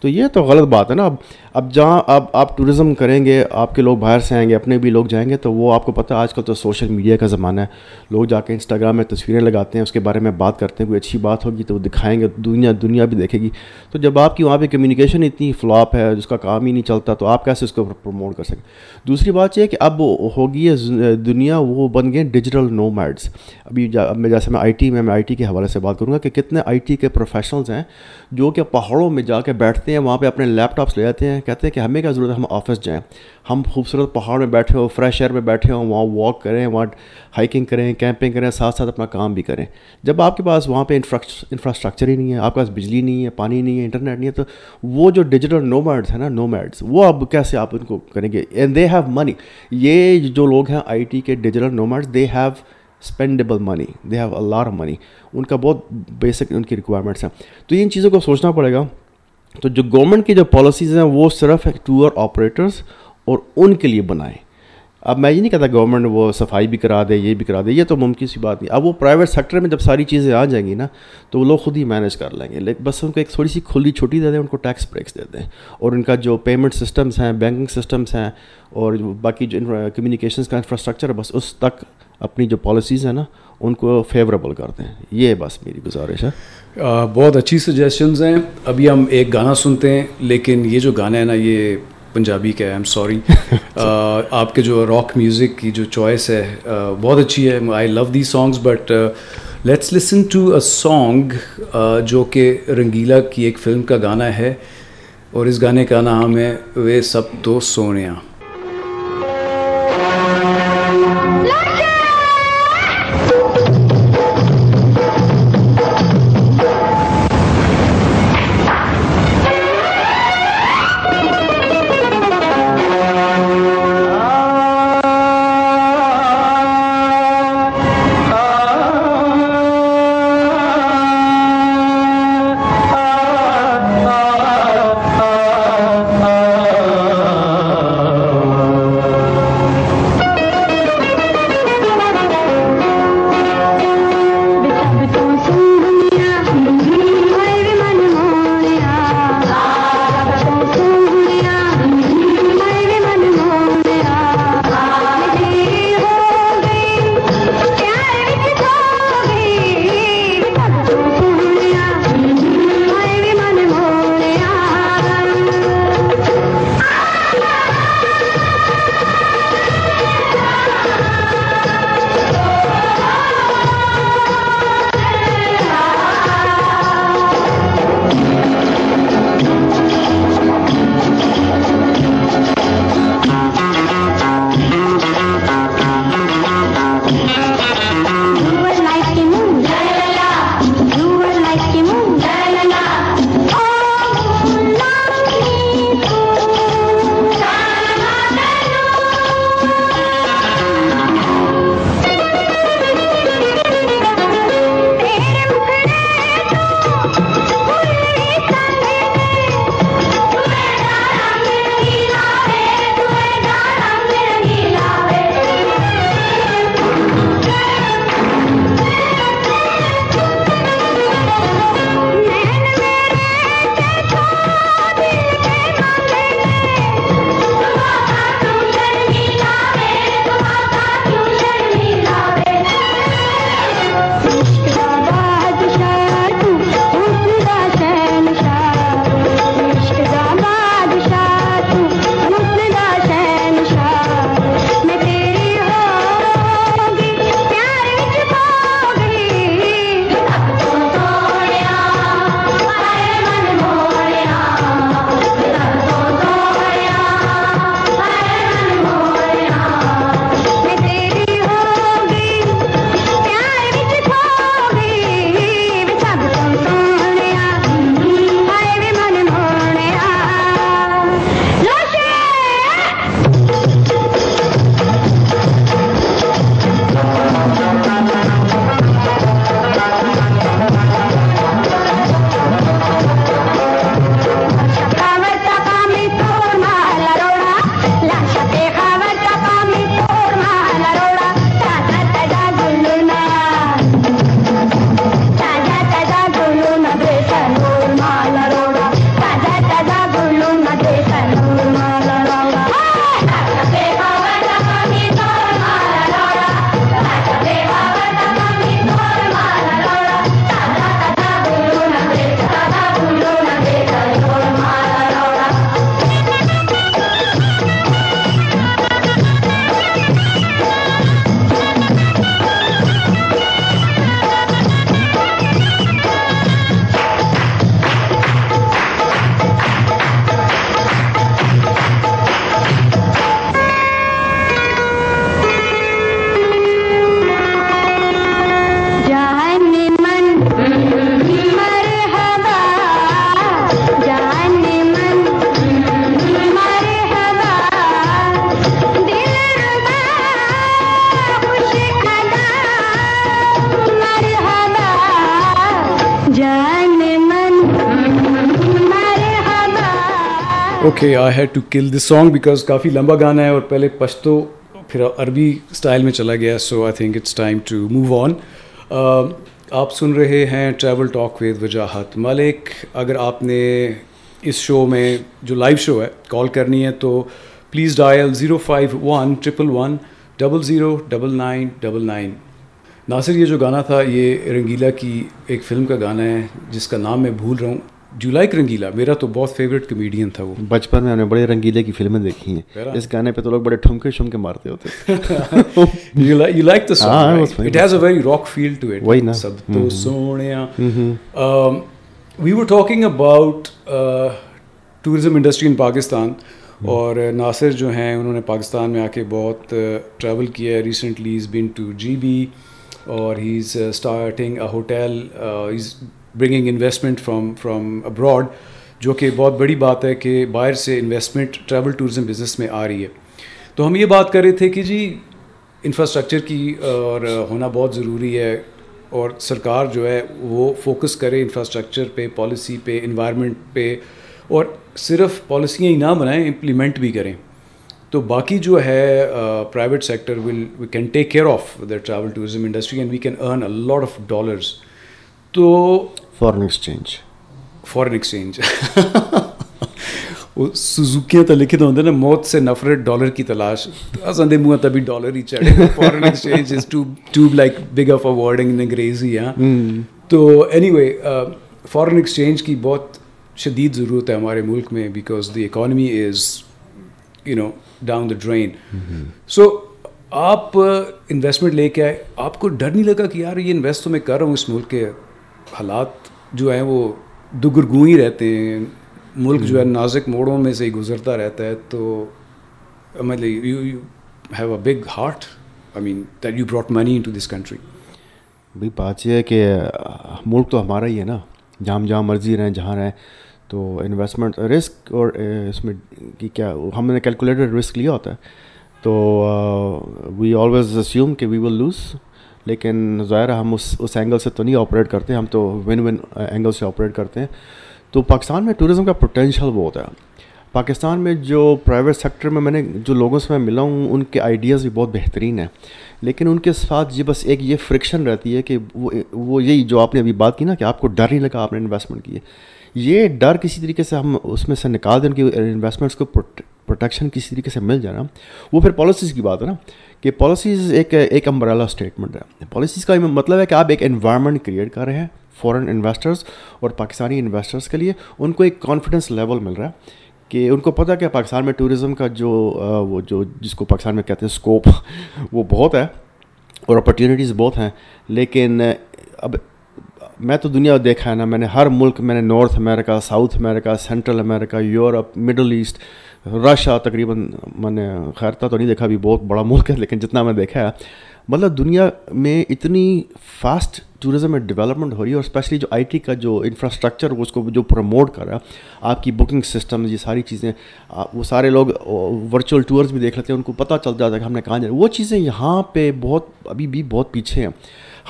تو یہ تو غلط بات ہے نا۔ اب اب جہاں اب آپ ٹورزم کریں گے، آپ کے لوگ باہر سے آئیں گے، اپنے بھی لوگ جائیں گے، تو وہ آپ کو پتہ ہے آج کل تو سوشل میڈیا کا زمانہ ہے۔ لوگ جا کے انسٹاگرام میں تصویریں لگاتے ہیں، اس کے بارے میں بات کرتے ہیں، کوئی اچھی بات ہوگی تو وہ دکھائیں گے، دنیا دنیا بھی دیکھے گی۔ تو جب آپ کی وہاں پہ کمیونیکیشن اتنی فلاپ ہے، جس کا کام ہی نہیں چلتا، تو آپ کیسے اس کو پروموٹ کر سکیں دوسری بات یہ ہے کہ اب ہوگی ہے دنیا وہ بن گئے ڈیجیٹل نو میڈس ابھی اب میں جیسے میں آئی ٹی میں میں آئی ٹی کے حوالے سے بات کروں گا کہ کتنے آئی ٹی کے پروفیشنلز ہیں جو کہ پہاڑوں میں جا کے بیٹھتے ہیں، وہاں پہ اپنے لیپ ٹاپس لے جاتے ہیں، کہتے ہیں کہ ہمیں کیا ضرورت ہے، ہم آفس جائیں۔ ہم خوبصورت پہاڑ میں بیٹھے ہوں فریش ایئر میں بیٹھے ہوں، وہاں واک کریں، وہاں ہائکنگ کریں کیمپنگ کریں، ساتھ ساتھ اپنا کام بھی کریں۔ جب آپ کے پاس وہاں پہ انفراسٹرکچر ہی نہیں ہے، آپ کے پاس بجلی نہیں ہے، پانی نہیں ہے انٹرنیٹ نہیں ہے، تو وہ جو ڈیجیٹل نو میڈس ہیں نا نو میڈس وہ اب کیسے آپ ان کو کریں گے؟ اینڈ دے ہیو منی یہ جو لوگ ہیں آئی ٹی کے digital know they have spendable money they have Allah money ان کا بہت بیسک ان کی ریکوائرمنٹس ہیں. تو ان چیزوں کو سوچنا پڑے گا. تو جو گورنمنٹ کی جو پالیسیز ہیں وہ صرف ٹور آپریٹرس اور ان کے لیے بنائیں. اب میں یہ نہیں کہتا گورنمنٹ وہ صفائی بھی کرا دے، یہ بھی کرا دے، یہ تو ممکن سی بات نہیں۔ اب وہ پرائیویٹ سیکٹر میں جب ساری چیزیں آ جائیں گی نا، تو وہ لوگ خود ہی مینیج کر لیں گے۔ لیکن بس ان کو ایک تھوڑی سی کھلی چھوٹی دے دیں، ان کو ٹیکس بریکس دے دیں۔ اور ان کا جو پیمنٹ سسٹمس ہیں بینکنگ سسٹمس ہیں، اور باقی جو کمیونیکیشنس کا انفراسٹرکچر ہے، بس اس تک اپنی جو پالیسیز ہیں نا، ان کو فیوریبل کرتے ہیں یہ بس میری گزارش ہے۔ بہت اچھی سجیشنز ہیں۔ ابھی ہم ایک گانا سنتے ہیں، لیکن یہ جو گانا ہے نا، یہ پنجابی کا ہے ایم سوری آپ کے جو راک میوزک کی جو چوائس ہے بہت اچھی ہے I love the songs but let's listen to a song جو کہ رنگیلا کی ایک فلم کا گانا ہے، اور اس گانے کا نام ہے، وے سب تو سونیاں okay I had to kill this song because کافی لمبا گانا ہے اور پہلے پشتو، پھر عربی اسٹائل میں چلا گیا so I think it's time to move on آپ سن رہے ہیں travel talk with Wajahat Malik. اگر آپ نے اس شو میں جو لائیو شو ہے کال کرنی ہے تو please dial zero five one triple one double zero double nine double nine Nasir, یہ جو گانا تھا، یہ رنگیلا کی ایک فلم کا گانا ہے جس کا نام میں بھول رہا ہوں۔ جو لائک رنگیلا میرا تو بہت فیوریٹ کمیڈین تھا وہ۔ بچپن میں ہم نے بڑے رنگیلے کی فلمیں دیکھی ہیں۔ اس گانے پہ تو لوگ بڑے ٹھمکے شمکے مارتے ہوتے you like the song it has a very rock feel to it وہی نا۔ سب تو Sonia. We were talking about tourism industry in Pakistan اور ناصر جو ہیں انہوں نے پاکستان میں آ کے بہت ٹریول کیا ہے۔ Recently is been to G B اور he is starting a hotel bringing investment from from abroad جو کہ بہت بڑی بات ہے کہ باہر سے انویسٹمنٹ ٹریول ٹورزم بزنس میں آ رہی ہے۔ تو ہم یہ بات کر رہے تھے کہ جی انفراسٹرکچر کی، اور ہونا بہت ضروری ہے، اور سرکار جو ہے وہ فوکس کرے انفراسٹرکچر پہ پالیسی پہ انوائرمنٹ پہ، اور صرف پالیسیاں ہی نہ بنائیں امپلیمنٹ بھی کریں۔ تو باقی جو ہے private sector will we can take care of the travel tourism industry and we can earn a lot of dollars تو فارن ایکسچینج فارن ایکسچینج سزوکیاں تو لکھے تو ہوتے نا موت سے نفرت ڈالر کی تلاش سندے منہ تبھی ڈالر ہی چڑھے foreign exchange is to to like big of wording in انگریزی ہاں تو اینی وے فارن ایکسچینج کی بہت شدید ضرورت ہے ہمارے ملک میں because the economy is you know down the drain so آپ انویسٹمنٹ لے کے آئے. آپ کو ڈر نہیں لگا کہ یار یہ انویسٹ تو میں کر رہا ہوں اس ملک کے حالات جو ہیں وہ دگرگوں ہی رہتے ہیں۔ ملک جو ہے نازک موڑوں میں سے ہی گزرتا رہتا ہے۔ تو مطلب you you have a big heart I mean that you brought money into this country بھائی بات یہ ہے کہ ملک تو ہمارا ہی ہے نا۔ جہاں جہاں مرضی رہیں جہاں رہیں۔ تو انویسٹمنٹ رسک اور اس میں کہ کیا ہم نے کیلکولیٹڈ رسک لیا ہوتا ہے۔ تو وی آلویز اسیوم کہ وی ول لوز لیکن ظاہر ہم اس اس اینگل سے تو نہیں آپریٹ کرتے، ہم تو ون ون اینگل سے آپریٹ کرتے ہیں۔ تو پاکستان میں ٹورزم کا پوٹینشیل بہت ہے۔ پاکستان میں جو پرائیویٹ سیکٹر میں میں نے جو لوگوں سے میں ملا ہوں، ان کے آئیڈیاز بھی بہت بہترین ہیں۔ لیکن ان کے ساتھ یہ بس ایک یہ فرکشن رہتی ہے کہ وہ وہ یہی جو آپ نے ابھی بات کی نا کہ آپ کو ڈر نہیں لگا آپ نے انویسٹمنٹ کی ہے۔ یہ ڈر کسی طریقے سے ہم اس میں سے نکال دیں کہ انویسٹمنٹس کو پروٹیکشن کسی طریقے سے مل جانا وہ پھر پالیسیز کی بات ہے نا، کہ پالیسیز ایک ایک امبرالا اسٹیٹمنٹ ہے۔ پالیسیز کا مطلب ہے کہ آپ ایک انوائرمنٹ کریٹ کر رہے ہیں فورن انویسٹرز اور پاکستانی انویسٹرز کے لیے، ان کو ایک کانفیڈنس لیول مل رہا ہے کہ ان کو پتہ کہ پاکستان میں ٹورزم کا جو وہ جو جس کو پاکستان میں کہتے ہیں اسکوپ وہ بہت ہے اور اپرچونیٹیز بہت ہیں۔ لیکن اب میں تو دنیا دیکھا ہے نا، میں نے ہر ملک، میں نے North America South America Central America Europe Middle East Russia تقریباً میں نے خیرتا تو نہیں دیکھا، ابھی بہت بڑا ملک ہے، لیکن جتنا میں دیکھا ہے۔ مطلب دنیا میں اتنی فاسٹ ٹورزم میں ڈیولپمنٹ ہو رہی ہے اور اسپیشلی جو آئی ٹی کا جو انفراسٹرکچر اس کو جو پروموٹ کر رہا ہے، آپ کی بکنگ سسٹم یہ ساری چیزیں وہ سارے لوگ ورچوئل ٹورز بھی دیکھ لیتے ہیں، ان کو پتہ چل جاتا ہے کہ ہم نے کہاں جانا وہ چیزیں یہاں پہ بہت ابھی بھی بہت پیچھے ہیں۔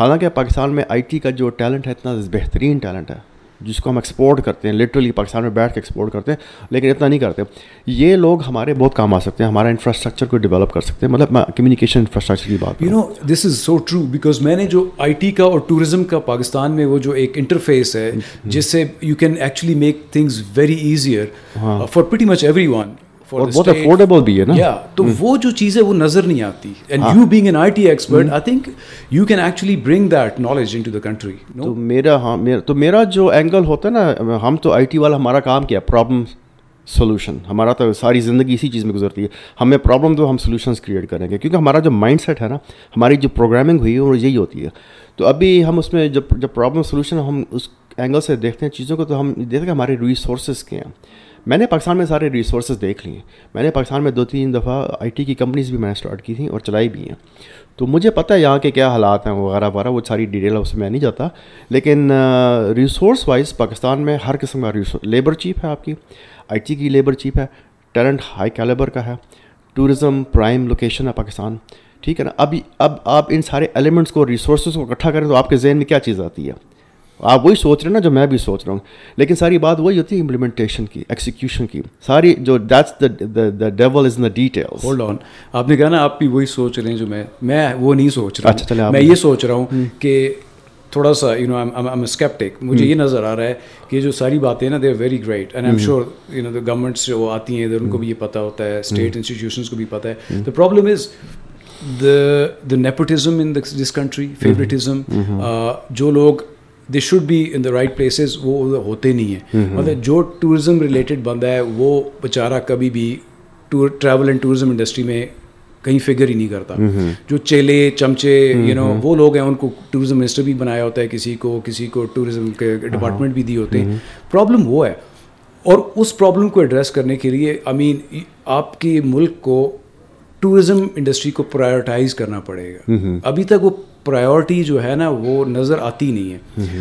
حالانکہ پاکستان میں آئی ٹی کا جو ٹیلنٹ ہے، اتنا بہترین ٹیلنٹ ہے۔ جس کو ہم ایکسپورٹ کرتے ہیں لٹرلی پاکستان میں بیٹھ کے ایکسپورٹ کرتے ہیں لیکن اتنا نہیں کرتے۔ یہ لوگ ہمارے بہت کام آ سکتے ہیں ہمارا انفراسٹرکچر کو ڈیولپ کر سکتے ہیں۔ مطلب کمیونیکیشن انفراسٹرکچر کی بات you know this is so true because میں نے جو آئی ٹی کا اور ٹوریزم کا پاکستان میں وہ جو ایک انٹرفیس ہے جس سے you can actually make things very easier for pretty much everyone بہت افورڈیبل بھی ہے نا۔ یا تو وہ جو چیزیں وہ نظر نہیں آتی۔ And you being an I T expert I think you can actually bring that knowledge into the country تو میرا ہاں تو میرا جو اینگل ہوتا ہے نا ہم تو آئی ٹی والا ہمارا کام کیا پرابلم سولوشن ہمارا تو ساری زندگی اسی چیز میں گزرتی ہے۔ ہمیں پرابلم تو ہم سولوشنس کریٹ کریں گے۔ کیونکہ ہمارا جو مائنڈ سیٹ ہے نا ہماری جو پروگرامنگ ہوئی ہے وہ یہی ہوتی ہے۔ تو ابھی ہم اس میں جب جب پرابلم سولوشن ہم اس اینگل سے دیکھتے ہیں چیزوں کو تو ہم دیکھتے ہیں کہ ہمارے ریسورسز کے ہیں۔ میں نے پاکستان میں سارے ریسورسز دیکھ لیے میں نے پاکستان میں دو تین دفعہ آئی ٹی کی کمپنیز بھی میں نے اسٹارٹ کی تھیں اور چلائی بھی ہیں۔ تو مجھے پتہ ہے یہاں کے کیا حالات ہیں وغیرہ وغیرہ وہ ساری ڈیٹیل اس میں نہیں جاتا۔ لیکن ریسورس وائز پاکستان میں ہر قسم کا ریسورس لیبر چیپ ہے آپ کی آئی ٹی کی لیبر چیپ ہے ٹیلنٹ ہائی کیلیبر کا ہے ٹورزم پرائم لوکیشن ہے پاکستان۔ ٹھیک ہے نا؟ ابھی، اب آپ ان سارے ایلیمنٹس کو ریسورسز کو اکٹھا کریں تو آپ کے ذہن میں کیا چیز آتی ہے؟ آپ وہی سوچ رہے ہیں نا جو میں بھی سوچ رہا ہوں۔ لیکن ساری بات وہی ہوتی ہے امپلیمنٹیشن کی ایکسیکیوشن کی۔ ساری جو that's the devil is the detail hold on آپ نے کہا نا آپ بھی وہی سوچ رہے ہیں جو میں میں وہ نہیں سوچ رہا اچھا میں یہ سوچ رہا ہوں کہ تھوڑا سا یو نو اسکیپٹک مجھے یہ نظر آ رہا ہے کہ جو ساری باتیں نا they are very great and am sure you know governments جو آتی ہیں ادھر ان کو بھی یہ پتہ ہوتا ہے۔ اسٹیٹ انسٹیٹیوشنس کو بھی پتہ ہے۔ The problem is the the nepotism in this country favouritism جو لوگ they should be in the right places وہ ہوتے نہیں ہیں۔ مطلب جو ٹورزم ریلیٹڈ بندہ ہے وہ بیچارہ کبھی بھی tour travel and tourism industry میں کہیں فگر ہی نہیں کرتا۔ جو چیلے چمچے یو نو وہ لوگ ہیں ان کو ٹورزم منسٹر بھی بنایا ہوتا ہے کسی کو کسی کو ٹورزم کے ڈپارٹمنٹ بھی دیے ہوتے ہیں۔ پرابلم وہ ہے۔ اور اس پرابلم کو ایڈریس کرنے کے لیے آئی مین آپ کے ملک کو ٹورزم انڈسٹری کو پرائیورٹائز کرنا پڑے گا۔ ابھی تک وہ پرائیورٹی جو ہے نا وہ نظر آتی نہیں ہے۔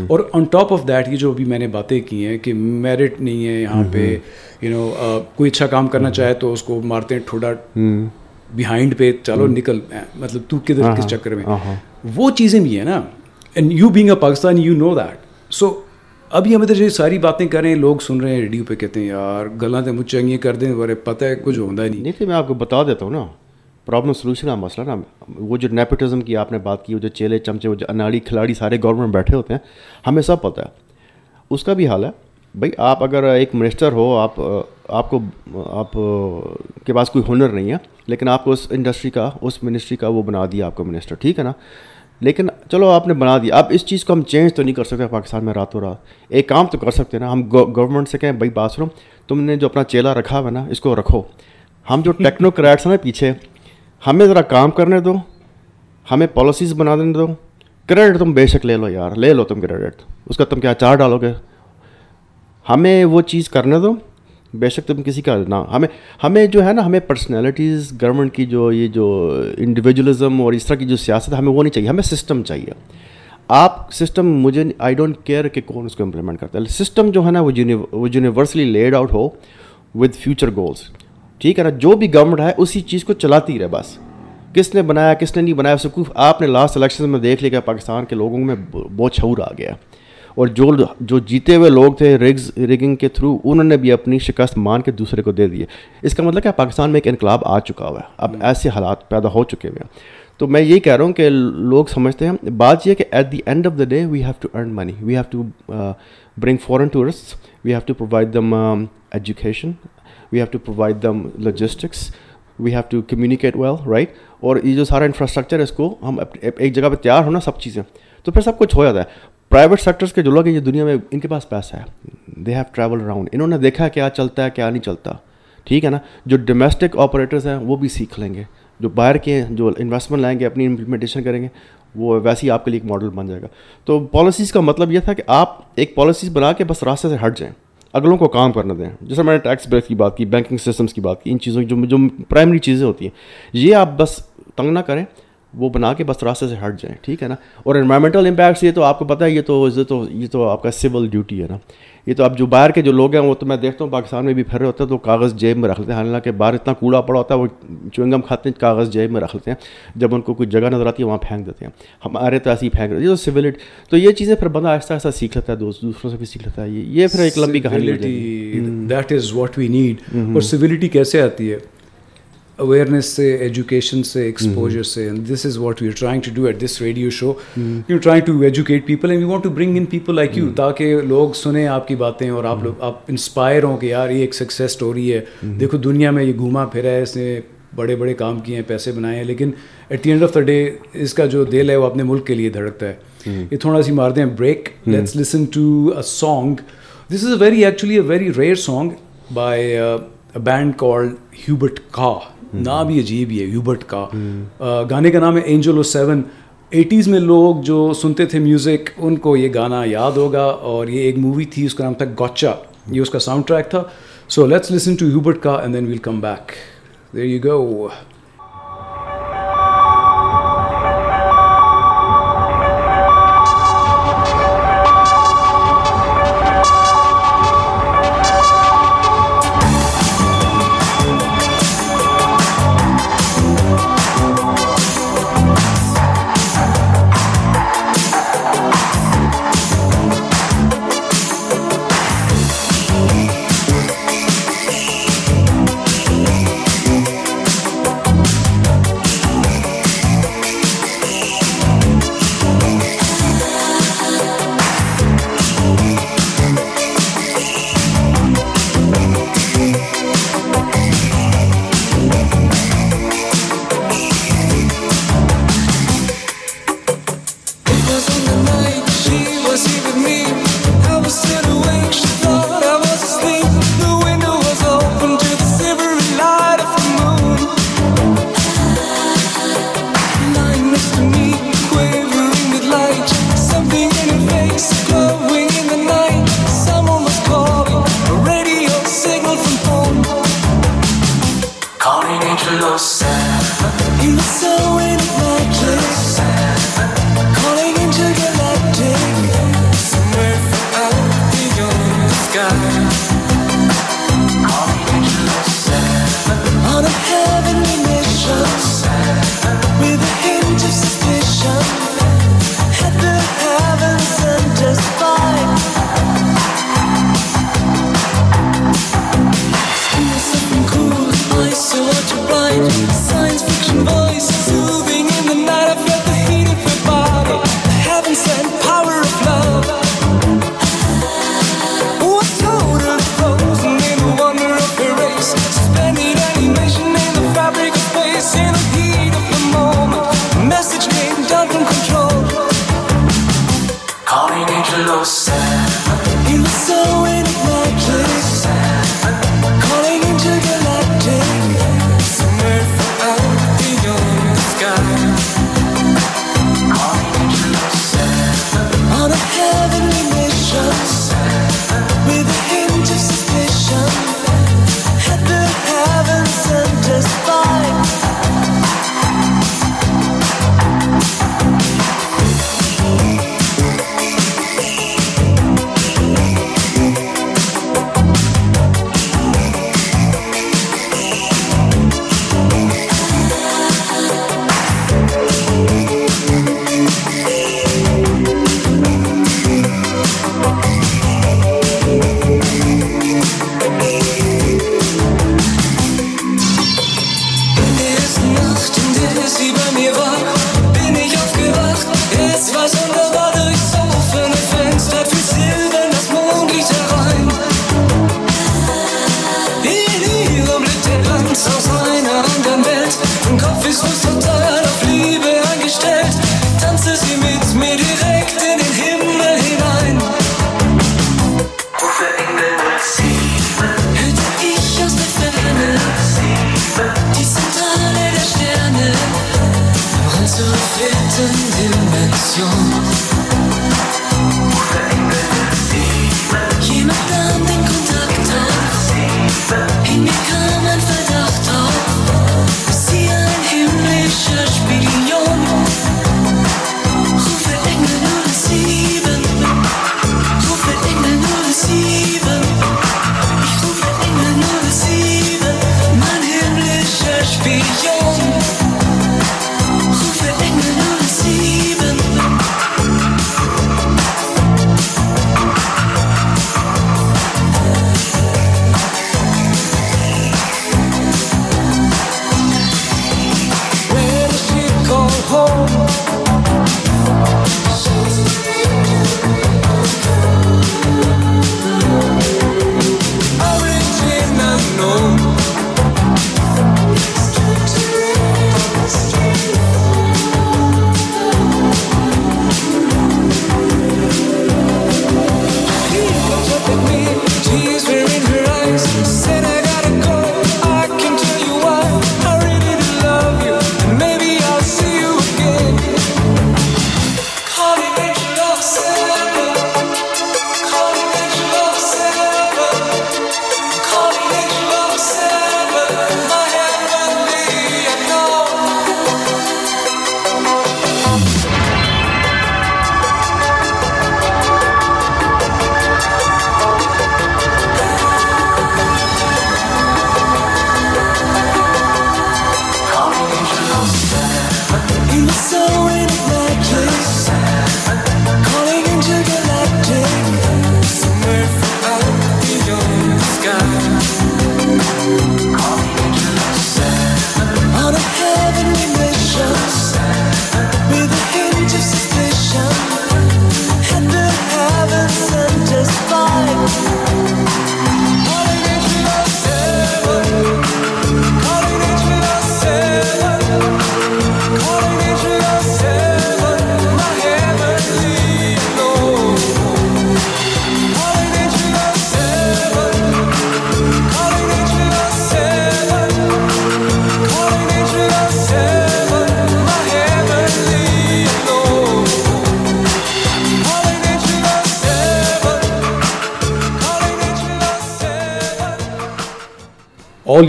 اور آن ٹاپ آف دیٹ یہ جو ابھی میں نے باتیں کی ہیں کہ میرٹ نہیں ہے یہاں پہ یو نو کوئی اچھا کام کرنا چاہے تو اس کو مارتے ہیں ٹھوڑا بیہائنڈ پہ چلو نکل مطلب تو کدھر کس چکر میں۔ وہ چیزیں بھی ہیں نا۔ And you being a Pakistan you know that so ابھی ہم ادھر جو ساری باتیں کر رہے ہیں لوگ سن رہے ہیں ریڈیو پہ کہتے ہیں یار گلا تو مجھ چنگی کر دیں ورے پتہ ہے کچھ ہوتا ہی نہیں۔ نہیں میں آپ کو بتا دیتا ہوں نا۔ پرابلم سولوشن کا مسئلہ نا۔ وہ جو نیپوٹزم کی آپ نے بات کی، وہ جو چیلے، چمچے، وہ جو اناڑی، کھلاڑی سارے گورنمنٹ بیٹھے ہوتے ہیں، ہمیں سب پتہ ہے۔ اس کا بھی حال ہے۔ بھائی، آپ اگر ایک منسٹر ہو، آپ آپ کو، آپ کے پاس کوئی ہنر نہیں ہے، لیکن آپ کو اس انڈسٹری کا، اس منسٹری کا وہ بنا دیا آپ کو منسٹر، ٹھیک ہے نا؟ لیکن چلو، آپ نے بنا دیا۔ اب اس چیز کو ہم چینج تو نہیں کر سکتے پاکستان میں راتوں رات۔ ایک کام تو کر سکتے ہیں نا۔ ہم گورنمنٹ سے کہیں، بھائی بات سنو تم نے جو اپنا چیلا رکھا ہوا نا، اس کو رکھو۔ ہم جو ٹیکنو کریٹس ہیں نا پیچھے ہمیں ذرا کام کرنے دو، ہمیں پالیسیز بنا دینے دو۔ کریڈٹ تم بے شک لے لو یار، لے لو تم کریڈٹ اس کا تم کیا چار ڈالو گے؟ ہمیں وہ چیز کرنے دو۔ بے شک تم کسی کا نہ، ہمیں ہمیں جو ہے نا، ہمیں پرسنالٹیز گورنمنٹ کی جو، یہ جو انڈیویجولزم اور اس طرح کی جو سیاست ہے، ہمیں وہ نہیں چاہیے، ہمیں سسٹم چاہیے۔ آپ سسٹم مجھے آئی ڈونٹ کیئر کہ کون اس کو امپلیمنٹ کرتا ہے۔ سسٹم جو ہے نا، وہ یونیورسلی لیڈ آؤٹ ہو ود فیوچر گولس ٹھیک ہے نا جو بھی گورنمنٹ ہے اسی چیز کو چلاتی رہے بس۔ کس نے بنایا کس نے نہیں بنایا سکوف آپ نے لاسٹ الیکشن میں دیکھ لیا کہ پاکستان کے لوگوں میں بہت چھور آ گیا۔ اور جو جو جیتے ہوئے لوگ تھے ریگز ریگنگ کے تھرو انہوں نے بھی اپنی شکست مان کے دوسرے کو دے دیے اس کا مطلب کہ پاکستان میں ایک انقلاب آ چکا ہوا ہے۔ اب ایسے حالات پیدا ہو چکے ہوئے ہیں۔ تو میں یہی کہہ رہا ہوں کہ لوگ سمجھتے ہیں بات یہ کہ at the end of the day we have to earn money we have to bring foreign tourist we have to provide them education we have to provide them logistics we have to communicate well right اور یہ جو سارا انفراسٹرکچر ہے اس کو ہم ایک جگہ پہ تیار ہونا سب چیزیں۔ تو پھر سب کچھ ہو جاتا ہے۔ پرائیویٹ سیکٹرس کے جو لوگ ہیں، یہ دنیا میں ان کے پاس پیسہ ہے۔ دے ہیو ٹریول اراؤنڈ انہوں نے دیکھا کیا چلتا ہے، کیا نہیں چلتا۔ ٹھیک ہے نا؟ جو ڈومیسٹک آپریٹرس ہیں، وہ بھی سیکھ لیں گے۔ جو باہر کے جو انویسٹمنٹ لائیں گے، اپنی امپلیمنٹیشن کریں گے، وہ ویسے ہی آپ کے لیے ایک ماڈل بن جائے گا۔ تو پالیسیز کا مطلب یہ تھا کہ آپ ایک پالیسیز بنا کے بس راستے سے ہٹ جائیں۔ اگلوں کو کام کرنے دیں۔ جیسے میں نے ٹیکس بریک کی بات کی بینکنگ سسٹمس کی بات کی، ان چیزوں کی جو جو پرائمری چیزیں ہوتی ہیں۔ یہ آپ بس تنگ نہ کریں، وہ بنا کے بس راستے سے ہٹ جائیں، ٹھیک ہے نا؟ اور انوائرمنٹل امپیکٹس یہ تو آپ کو پتہ ہے، یہ تو یہ تو یہ تو آپ کا سول ڈیوٹی ہے نا۔ یہ تو اب جو باہر کے جو لوگ ہیں وہ تو میں دیکھتا ہوں پاکستان میں بھی پھر رہے ہوتے ہیں تو کاغذ جیب میں رکھ لیتے ہیں حالانکہ باہر اتنا کوڑا پڑا ہوتا ہے وہ چوئنگم کھاتے ہیں کاغذ جیب میں رکھ لیتے ہیں۔ جب ان کو کوئی جگہ نظر آتی ہے وہاں پھینک دیتے ہیں۔ ہمارے تو ایسے ہی پھینک دیتے ہیں۔ تو سویلٹی تو یہ چیزیں پھر بندہ آہستہ آہستہ سیکھ لیتا ہے دوست دوسروں سے بھی سیکھ لیتا ہے۔ یہ پھر ایک لمبی کہانی that is what we need اور سویلٹی کیسے آتی ہے؟ اویئرنیس سے ایجوکیشن سے ایکسپوجر سے this is what you trying to do at this radio show you trying to educate people and you want to bring in people like you تاکہ لوگ سنیں آپ کی باتیں اور آپ لوگ آپ انسپائر ہوں کہ یار یہ ایک سکسیز اسٹوری ہے دیکھو دنیا میں یہ گھوما پھرا ہے اس نے بڑے بڑے کام کیے ہیں پیسے بنائے ہیں لیکن at the end of the day اس کا جو دل ہے وہ اپنے ملک کے لیے دھڑکتا ہے یہ تھوڑا سی مارتے ہیں break let's listen to a song this is a very actually a very rare song by band called ہیوبٹ کا نام بھی عجیب ہی ہے یوبٹ کا گانے کا نام ہے اینجل او سیون ایٹیز میں لوگ جو سنتے تھے میوزک ان کو یہ گانا یاد ہوگا اور یہ ایک مووی تھی اس کا نام تھا گوچا یہ اس کا ساؤنڈ ٹریک تھا۔ سو لیٹس لسن ٹو یوبٹ کا and then we'll come back there you go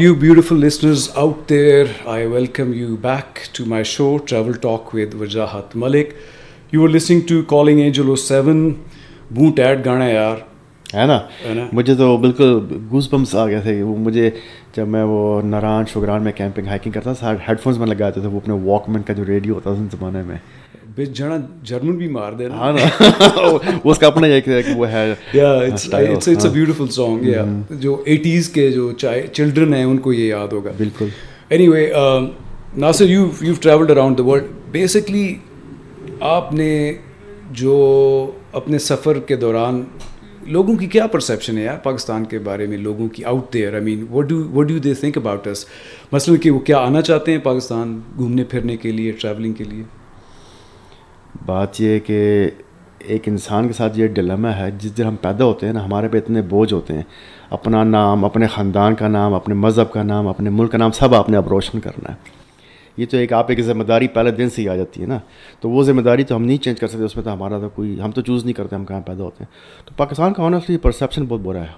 All you beautiful listeners out there, I welcome you back to my show, Travel Talk with Wajahat Malik. You were listening to Calling Angel 07. بونٹ ایڈ گانا یار ہے نا مجھے تو بالکل گوز بمس آ گئے تھے وہ مجھے جب میں وہ ناران شوگران میں کیمپنگ ہائکنگ کرتا تھا ہیڈ فونس میں لگاتے تھے وہ اپنے واک مین کا جو ریڈیو ہوتا تھا اس زمانے میں۔ جڑا جرمن بھی مار دے ہاں اس کا اپنا ایک وہ ہے۔ اٹس اے بیوٹیفل سانگ یا جو ایٹیز کے جو چلڈرن ہیں ان کو یہ یاد ہوگا۔ بالکل۔ Anyway Nasir you you travelled around the world basically آپ نے جو اپنے سفر کے دوران لوگوں کی کیا پرسیپشن ہے یار پاکستان کے بارے میں لوگوں کی out there I mean what do what do they think about us مثلاً کہ وہ کیا آنا چاہتے ہیں پاکستان گھومنے پھرنے کے لیے ٹریولنگ کے لیے؟ بات یہ کہ ایک انسان کے ساتھ یہ ڈلما ہے، جس دن ہم پیدا ہوتے ہیں نا، ہمارے پہ اتنے بوجھ ہوتے ہیں۔ اپنا نام، اپنے خاندان کا نام، اپنے مذہب کا نام، اپنے ملک کا نام، سب آپ نے اب روشن کرنا ہے۔ یہ تو ایک آپ ایک ذمہ داری پہلے دن سے ہی آ جاتی ہے نا۔ تو وہ ذمہ داری تو ہم نہیں چینج کر سکتے، اس میں تو ہمارا تو کوئی ہم تو چوز نہیں کرتے، ہم کہاں پیدا ہوتے ہیں۔ تو پاکستان کا آنیسٹلی پرسیپشن بہت برا ہے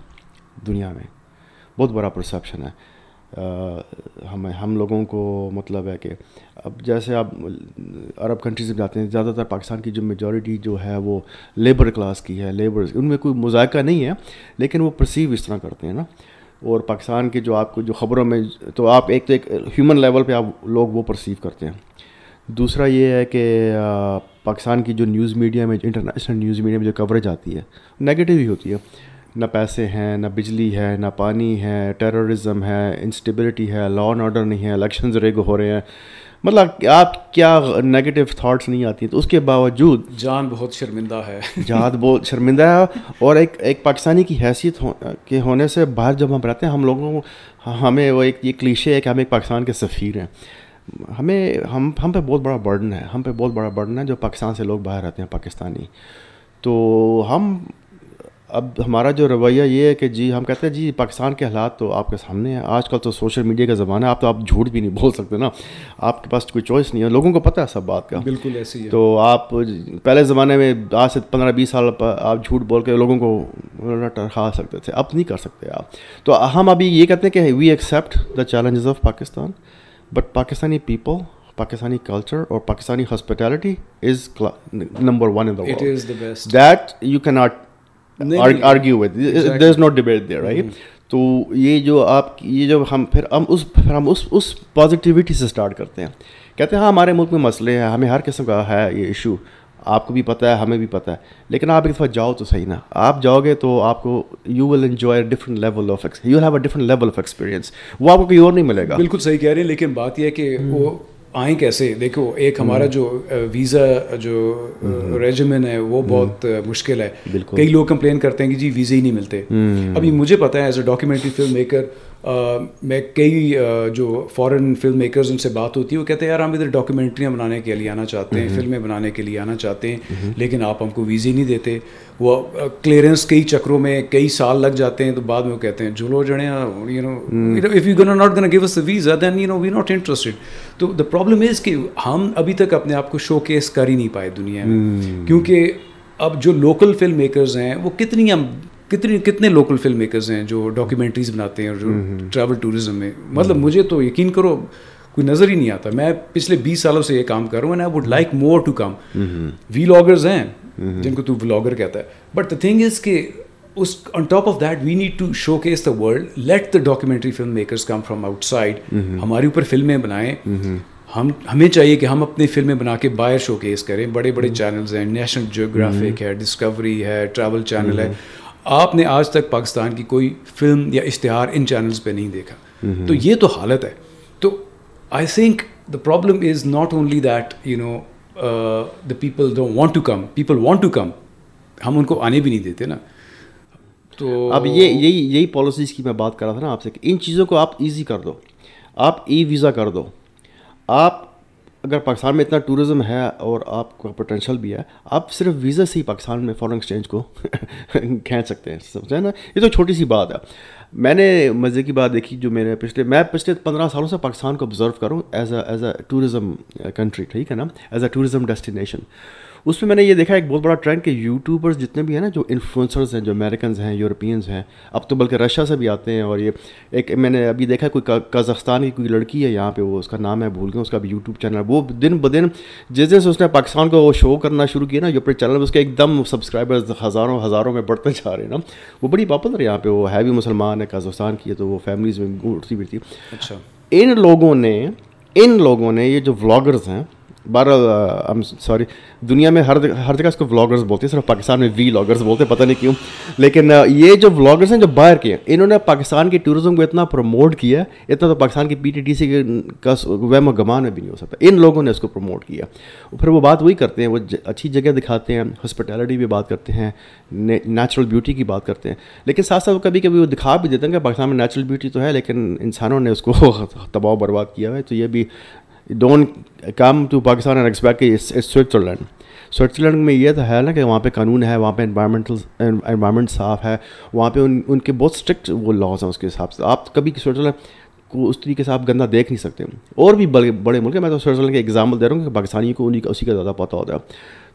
دنیا میں۔ بہت بڑا پرسیپشن ہے۔ ہمیں ہم لوگوں کو مطلب ہے کہ اب جیسے آپ عرب کنٹریز میں جاتے ہیں، زیادہ تر پاکستان کی جو میجورٹی جو ہے وہ لیبر کلاس کی ہے لیبر ان میں کوئی مذائقہ نہیں ہے، لیکن وہ پرسیو اس طرح کرتے ہیں نا۔ اور پاکستان کے جو آپ کو جو خبروں میں تو آپ ایک تو ایک ہیومن لیول پہ آپ لوگ وہ پرسیو کرتے ہیں۔ دوسرا یہ ہے کہ پاکستان کی جو نیوز میڈیا میں انٹرنیشنل نیوز میڈیا میں جو کوریج آتی ہے نگیٹیو ہی ہوتی ہے۔ نہ پیسے ہیں، نہ بجلی ہے، نہ پانی ہے ٹیررزم ہے انسٹیبلٹی ہے لا اینڈ آرڈر نہیں ہے الیکشنز ریگ ہو رہے ہیں۔ مطلب آپ کیا نگیٹو تھاٹس نہیں آتی تو اس کے باوجود جان بہت شرمندہ ہے۔ جان بہت شرمندہ ہے اور ایک ایک پاکستانی کی حیثیت کے ہونے سے باہر جب ہم رہتے ہیں ہم لوگوں ہمیں وہ ایک یہ کلیشے ہے کہ ہم ایک پاکستان کے سفیر ہیں۔ ہمیں ہم ہم پہ بہت بڑا برڈن ہے۔ ہم پہ بہت بڑا برڈن ہے جو پاکستان سے لوگ باہر رہتے ہیں پاکستانی۔ تو ہم اب ہمارا جو رویہ یہ ہے کہ جی ہم کہتے ہیں جی پاکستان کے حالات تو آپ کے سامنے ہیں۔ آج کل تو سوشل میڈیا کا زمانہ ہے آپ تو آپ جھوٹ بھی نہیں بول سکتے نا۔ آپ کے پاس کوئی چوائس نہیں ہے۔ لوگوں کو پتہ ہے سب بات کا۔ بالکل ایسی تو آپ پہلے زمانے میں آج سے پندرہ بیس سال آپ جھوٹ بول کے لوگوں کو ٹرخا سکتے تھے۔ اب نہیں کر سکتے آپ۔ تو ہم ابھی یہ کہتے ہیں کہ we accept the challenges of Pakistan but Pakistani people Pakistani culture اور Pakistani hospitality is number one in that you can not argue with there is not debate there right تو یہ جو آپ یہ جو ہم پھر ہم اس پھر ہم اس اس پازیٹیوٹی سے اسٹارٹ کرتے ہیں۔ کہتے ہیں ہاں ہمارے ملک میں مسئلے ہیں ہمیں ہر قسم کا ہے یہ ایشو آپ کو بھی پتہ ہے ہمیں بھی پتہ ہے۔ لیکن آپ ایک دفعہ جاؤ تو صحیح نا۔ آپ جاؤ گے تو آپ کو you will enjoy different level of you have a different level of experience وہ آپ کو کوئی اور نہیں ملے گا۔ بالکل صحیح کہہ رہے ہیں لیکن بات یہ ہے کہ وہ آئیں کیسے؟ دیکھو ایک ہمارا جو ویزا جو ریجمن ہے وہ بہت مشکل ہے۔ کئی لوگ کمپلین کرتے ہیں کہ جی ویزے ہی نہیں ملتے۔ ابھی مجھے پتا ہے as a documentary film maker میں کئی جو فارن فلم میکرز ان سے بات ہوتی ہے وہ کہتے ہیں یار ہم ادھر ڈاکیومنٹریاں بنانے کے لیے آنا چاہتے ہیں فلمیں بنانے کے لیے آنا چاہتے ہیں لیکن آپ ہم کو ویزے نہیں دیتے۔ وہ کلیئرنس کئی چکروں میں کئی سال لگ جاتے ہیں تو بعد میں وہ کہتے ہیں جھولو جڑے you know if you gonna not gonna give us visa then you know we not interested تو دا پرابلم از کہ ہم ابھی تک اپنے آپ کو شو کیس کر ہی نہیں پائے دنیا میں۔ کیونکہ اب جو لوکل فلم میکرز ہیں وہ کتنی ہم کتنی کتنے لوکل فلم میکرز ہیں جو ڈاکیومنٹریز بناتے ہیں اور جو ٹریول ٹورزم میں؟ مطلب مجھے تو یقین کرو کوئی نظر ہی نہیں آتا۔ میں پچھلے بیس سالوں سے یہ کام کر رہا ہوں and I would like more to come vloggers ہیں جن کو تو ولاگر کہتا ہے۔ بٹ دا تھنگ از کہ اس on top of that we need to showcase the world let the documentary film makers come from outside ہمارے اوپر فلمیں بنائیں۔ ہم ہمیں چاہیے کہ ہم اپنی فلمیں بنا کے باہر شو کیس کریں۔ بڑے بڑے چینلز ہیں۔ نیشنل جیوگرافک ہے ڈسکوری ہے ٹریول چینل ہے۔ آپ نے آج تک پاکستان کی کوئی فلم یا اشتہار ان چینلز پہ نہیں دیکھا۔ تو یہ تو حالت ہے۔ تو I think the problem is not only that you know the people do want to come people want to come ہم ان کو آنے بھی نہیں دیتے نا۔ تو اب یہ یہی یہی پالیسیز کی میں بات کر رہا تھا نا آپ سے کہ ان چیزوں کو آپ ایزی کر دو آپ ای ویزا کر دو آپ اگر پاکستان میں اتنا ٹورزم ہے اور آپ کا پوٹینشیل بھی ہے، آپ صرف ویزا سے ہی پاکستان میں فارن ایکسچینج کو کھینچ سکتے ہیں، سمجھے نا؟ یہ تو چھوٹی سی بات ہے۔ میں نے مزے کی بات دیکھی جو میں نے پچھلے، میں پچھلے پندرہ سالوں سے پاکستان کو آبزرو کروں as a as a tourism country ٹھیک ہے نا؟ ایز اے ٹوریزم ڈیسٹینیشن اس میں میں نے یہ دیکھا ایک بہت بڑا ٹرینڈ کہ یوٹیوبرز جتنے بھی ہیں نا جو انفلوئنسرز ہیں جو امیریکنز ہیں یورپینز ہیں اب تو بلکہ رشیا سے بھی آتے ہیں اور یہ ایک میں نے ابھی دیکھا کوئی کازخستان کی کوئی لڑکی ہے یہاں پہ وہ اس کا نام ہے بھول گیا اس کا بھی یوٹیوب چینل ہے۔ وہ دن بدن جس دن سے اس نے پاکستان کو وہ شو کرنا شروع کیا نا جو اپنے چینل اس کے ایک دم سبسکرائبرز ہزاروں ہزاروں میں بڑھتے جا رہے ہیں نا۔ وہ بڑی پاپولر ہے یہاں پہ وہ ہے بھی مسلمان ہے کازخستان کی ہے تو وہ فیملیز میں اٹھتی بھی تھی۔ اچھا۔ ان لوگوں نے ان لوگوں نے یہ جو ولاگرز ہیں بارہ سوری دنیا میں ہر ہر جگہ اس کو ولاگرز بولتے ہیں، صرف پاکستان میں وی لاگرز بولتے ہیں، پتہ نہیں کیوں۔ لیکن یہ جو ولاگرز ہیں جو باہر کے ہیں، انہوں نے پاکستان کے ٹورزم کو اتنا پروموٹ کیا، اتنا تو پاکستان کی پی ٹی ٹی سی کا ویم و گمان میں بھی نہیں ہو سکتا۔ ان لوگوں نے اس کو پروموٹ کیا۔ پھر وہ بات وہی کرتے ہیں، وہ اچھی جگہ دکھاتے ہیں ہاسپٹیلٹی بھی بات کرتے ہیں نیچرل بیوٹی کی بات کرتے ہیں۔ لیکن ساتھ ساتھ کبھی کبھی وہ دکھا بھی دیتے ہیں کہ پاکستان میں نیچرل بیوٹی تو ہے، لیکن انسانوں نے اس کو تباہ برباد کیا ہے۔ تو یہ بھی don't come to Pakistan and expect Switzerland Switzerland میں یہ تو ہے نا کہ وہاں پہ قانون ہے، وہاں پہ انوائرمنٹل انوائرمنٹ صاف ہے، وہاں پہ ان ان کے بہت اسٹرکٹ وہ لاز ہیں اس کے حساب سے۔ آپ کبھی سوئٹزرلینڈ کو اس طریقے سے آپ گندہ دیکھ نہیں سکتے۔ اور بھی بڑے بڑے ملک ہیں۔ میں تو سوئٹزرلینڈ کے ایگزامپل دے رہا ہوں کہ پاکستانی کو انہیں اسی کا زیادہ پتہ ہوتا ہے۔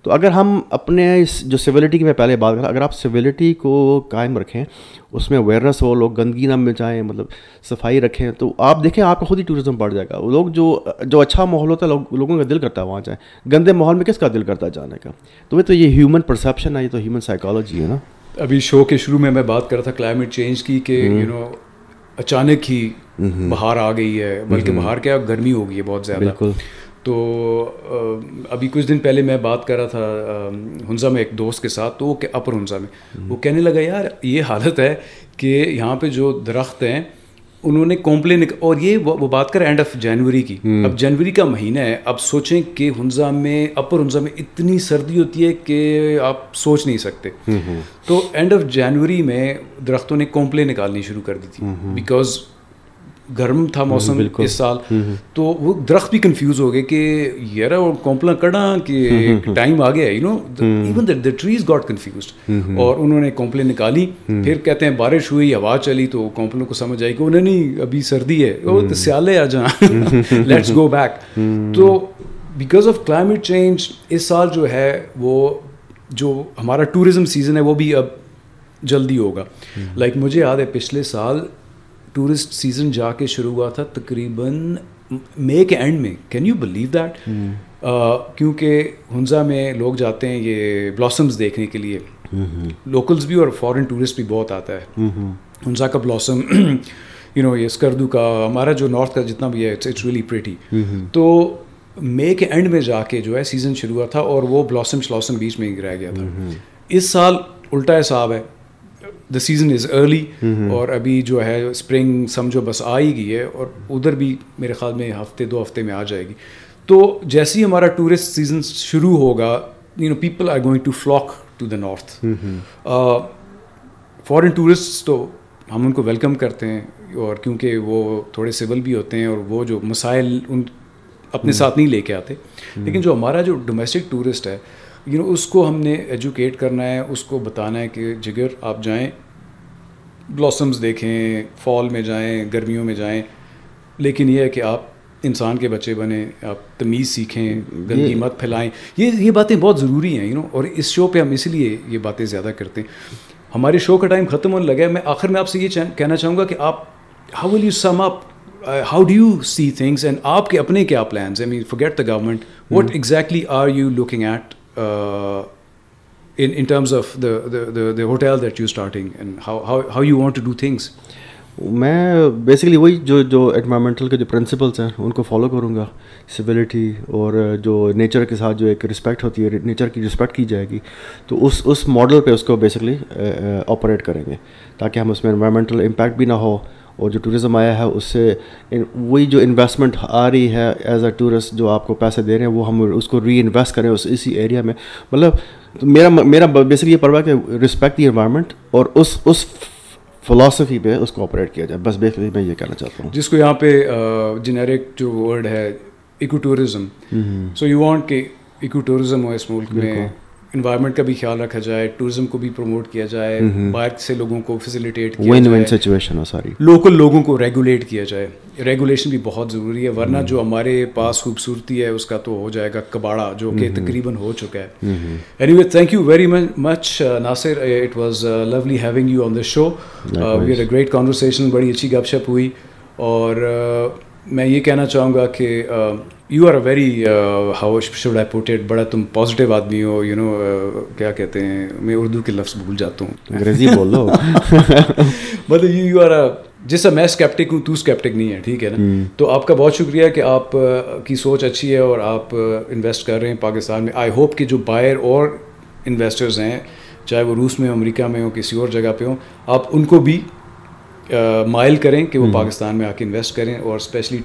تو اگر ہم اپنے اس جو سویلٹی کی میں پہلے بات کرا اگر آپ سویلٹی کو قائم رکھیں اس میں اویئرنیس ہو لوگ گندگی نہ مچائیں مطلب صفائی رکھیں تو آپ دیکھیں آپ کا خود ہی ٹوریزم بڑھ جائے گا۔ لوگ جو جو اچھا ماحول ہوتا ہے لوگ لوگوں کا دل کرتا ہے وہاں جائیں۔ گندے ماحول میں کس کا دل کرتا ہے جانے کا؟ تو وہ تو یہ ہیومن پرسیپشن ہے یہ تو ہیومن سائیکالوجی ہے نا۔ ابھی شو کے شروع میں میں بات کر رہا تھا کلائمیٹ چینج کی کہ یو نو اچانک ہی باہر آ گئی ہے۔ بلکہ باہر کیا گرمی ہو گئی ہے بہت زیادہ۔ بالکل۔ تو ابھی کچھ دن پہلے میں بات کر رہا تھا ہنزا میں ایک دوست کے ساتھ تو وہ اپر ہنزا میں۔ وہ کہنے لگا یار یہ حالت ہے کہ یہاں پہ جو درخت ہیں انہوں نے کمپلین اور یہ وہ بات کر اینڈ آف جنوری کی۔ اب جنوری کا مہینہ ہے اب سوچیں کہ ہنزا میں اپر ہنزا میں اتنی سردی ہوتی ہے کہ آپ سوچ نہیں سکتے۔ تو اینڈ آف جنوری میں درختوں نے کمپلین نکالنی شروع کر دی تھی۔ بیکاز گرم تھا موسم اس سال تو وہ درخت بھی کنفیوز ہو گئے کہ یار کومپلا کڑا کہ ٹائم آ گیا you know even the trees got confused اور انہوں نے کومپلیں نکالی۔ پھر کہتے ہیں بارش ہوئی ہوا چلی تو کومپلوں کو سمجھ آئی کہ انہیں نہیں ابھی سردی ہے۔ وہ تو سیالے آ جہاں لیٹس گو بیک تو بیکاز آف کلائمیٹ چینج اس سال جو ہے وہ جو ہمارا ٹوریزم سیزن ہے وہ بھی اب جلدی ہوگا۔ لائک مجھے یاد ہے پچھلے سال ٹورسٹ سیزن جا کے شروع ہوا تھا تقریباً مے کے اینڈ میں. کین یو بلیو دیٹ کیونکہ ہنزا میں لوگ جاتے ہیں یہ بلاسمز دیکھنے کے لیے. لوکلز بھی اور فورن ٹورسٹ بھی بہت آتا ہے. ہنزا کا بلاسم یو نو یہ اسکردو کا ہمارا جو نارتھ کا جتنا بھی ہے اٹس ریلی پریٹی تو مے کے اینڈ میں جا کے جو ہے سیزن شروع ہوا تھا اور وہ بلاسم شلاسم بیچ میں ہی رہ گیا تھا. اس سال الٹا حساب ہے دا سیزن از ارلی اور ابھی جو ہے اسپرنگ سمجھو بس آ ہی گئی ہے اور ادھر بھی میرے خیال میں ہفتے دو ہفتے میں آ جائے گی۔ تو جیسے ہی ہمارا ٹورسٹ سیزن شروع ہوگا you know people are going to flock to the north foreign tourist تو ہم ان کو ویلکم کرتے ہیں اور کیونکہ وہ تھوڑے سول بھی ہوتے ہیں اور وہ جو مسائل ان اپنے ساتھ نہیں لے کے آتے۔ لیکن جو ہمارا جو ڈومیسٹک ٹورسٹ ہے یو نو اس کو ہم نے ایجوکیٹ کرنا ہے اس کو بتانا ہے کہ جگر آپ جائیں بلاسمز دیکھیں فال میں جائیں گرمیوں میں جائیں لیکن یہ ہے کہ آپ انسان کے بچے بنیں آپ تمیز سیکھیں گندگی مت پھیلائیں۔ یہ یہ باتیں بہت ضروری ہیں یو نو اور اس شو پہ ہم اس لیے یہ باتیں زیادہ کرتے ہیں۔ ہمارے شو کا ٹائم ختم ہونے لگا ہے۔ میں آخر میں آپ سے یہ کہنا چاہوں گا کہ آپ how will you sum up how do you see things and آپ کے اپنے کیا plans I mean forget the government what exactly are you looking at in terms of the hotel that you starting and how you want to do things میں بیسکلی وہی جو جو انوائرمنٹل کے جو پرنسپلس ہیں ان کو فالو کروں گا سویلٹی اور جو نیچر کے ساتھ جو ایک رسپیکٹ ہوتی ہے نیچر کی رسپیکٹ کی جائے گی تو اس اس ماڈل پہ اس کو بیسکلی آپریٹ کریں گے تاکہ ہم اس میں انوائرمنٹل امپیکٹ بھی نہ ہو اور جو ٹورزم آیا ہے اس سے وہی جو انویسٹمنٹ آ رہی ہے ایز اے ٹورسٹ جو آپ کو پیسے دے رہے ہیں وہ ہم اس کو ری انویسٹ کریں اس اسی ایریا میں۔ مطلب میرا میرا بیسکلی یہ پڑھا کہ رسپیکٹ دی انوائرمنٹ اور اس اس فلاسفی پہ اس کو آپریٹ کیا جائے۔ بس بیسکلی میں یہ کہنا چاہتا ہوں۔ جس کو یہاں پہ جنیرک جو ورڈ ہے eco tourism so you want کہ ایکو ٹورزم ہو اس ملک میں۔ انوائرمنٹ کا بھی خیال رکھا جائے ٹورزم کو بھی پروموٹ کیا جائے باہر سے لوگوں کو فیسیلیٹیٹ کیا سچویشن ساری۔ لوکل لوگوں کو ریگولیٹ کیا جائے۔ ریگولیشن بھی بہت ضروری ہے ورنہ جو ہمارے پاس خوبصورتی ہے اس کا تو ہو جائے گا کباڑا جو کہ تقریباً ہو چکا ہے۔ Anyway thank you very much Nasir it was lovely having you on the show we a great conversation بڑی اچھی گپ شپ ہوئی اور میں یہ کہنا چاہوں گا کہ you are a very how should I put it بڑا تم پازیٹیو آدمی ہو یو نو کیا کہتے ہیں میں اردو کے لفظ بھول جاتا ہوں۔ انگریزی بول لو مطلب یو یو آر جیسا میں اسکیپٹک ہوں تو اسکیپٹک نہیں ہے ٹھیک ہے نا؟ تو آپ کا بہت شکریہ کہ آپ کی سوچ اچھی ہے اور آپ انویسٹ کر رہے ہیں پاکستان میں۔ آئی ہوپ کہ جو بائر اور انویسٹرز ہیں چاہے وہ روس میں ہو امریکہ میں ہو کسی اور جگہ پہ ہوں آپ ان کو بھی مائل کریں کہ وہ پاکستان میں آ کے انویسٹ کریں اور اسپیشلی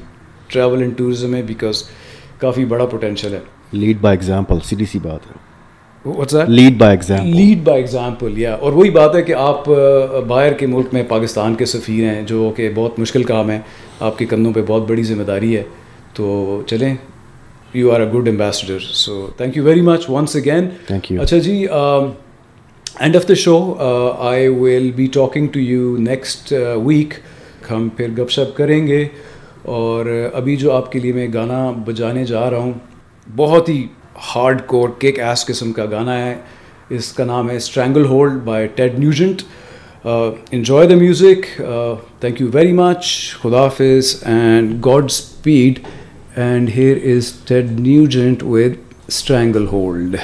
ٹریول اینڈ ٹورزم میں بیکاز کافی بڑا پوٹینشیل ہے۔ لیڈ بائی ایگزامپل سیدھی سی بات ہے۔ Lead by example lead by example یا اور وہی بات ہے کہ آپ باہر کے ملک میں پاکستان کے سفیر ہیں جو کہ بہت مشکل کام ہے آپ کے کندھوں پہ بہت بڑی ذمہ داری ہے۔ تو چلیں you are a good ambassador. So thank you very much once again. Thank you. Acha ji, um, end of the show, uh, I will be talking to you uh, ہم پھر گپ شپ کریں گے اور uh, ابھی جو آپ کے لیے میں گانا بجانے جا رہا ہوں بہت ہی ہارڈ کور کیک ایس قسم کا گانا ہے۔ اس کا نام ہے strangle hold by Ted Nugent enjoy the music thank you very much خدا حافظ. And God speed and here is Ted Nugent with strangle hold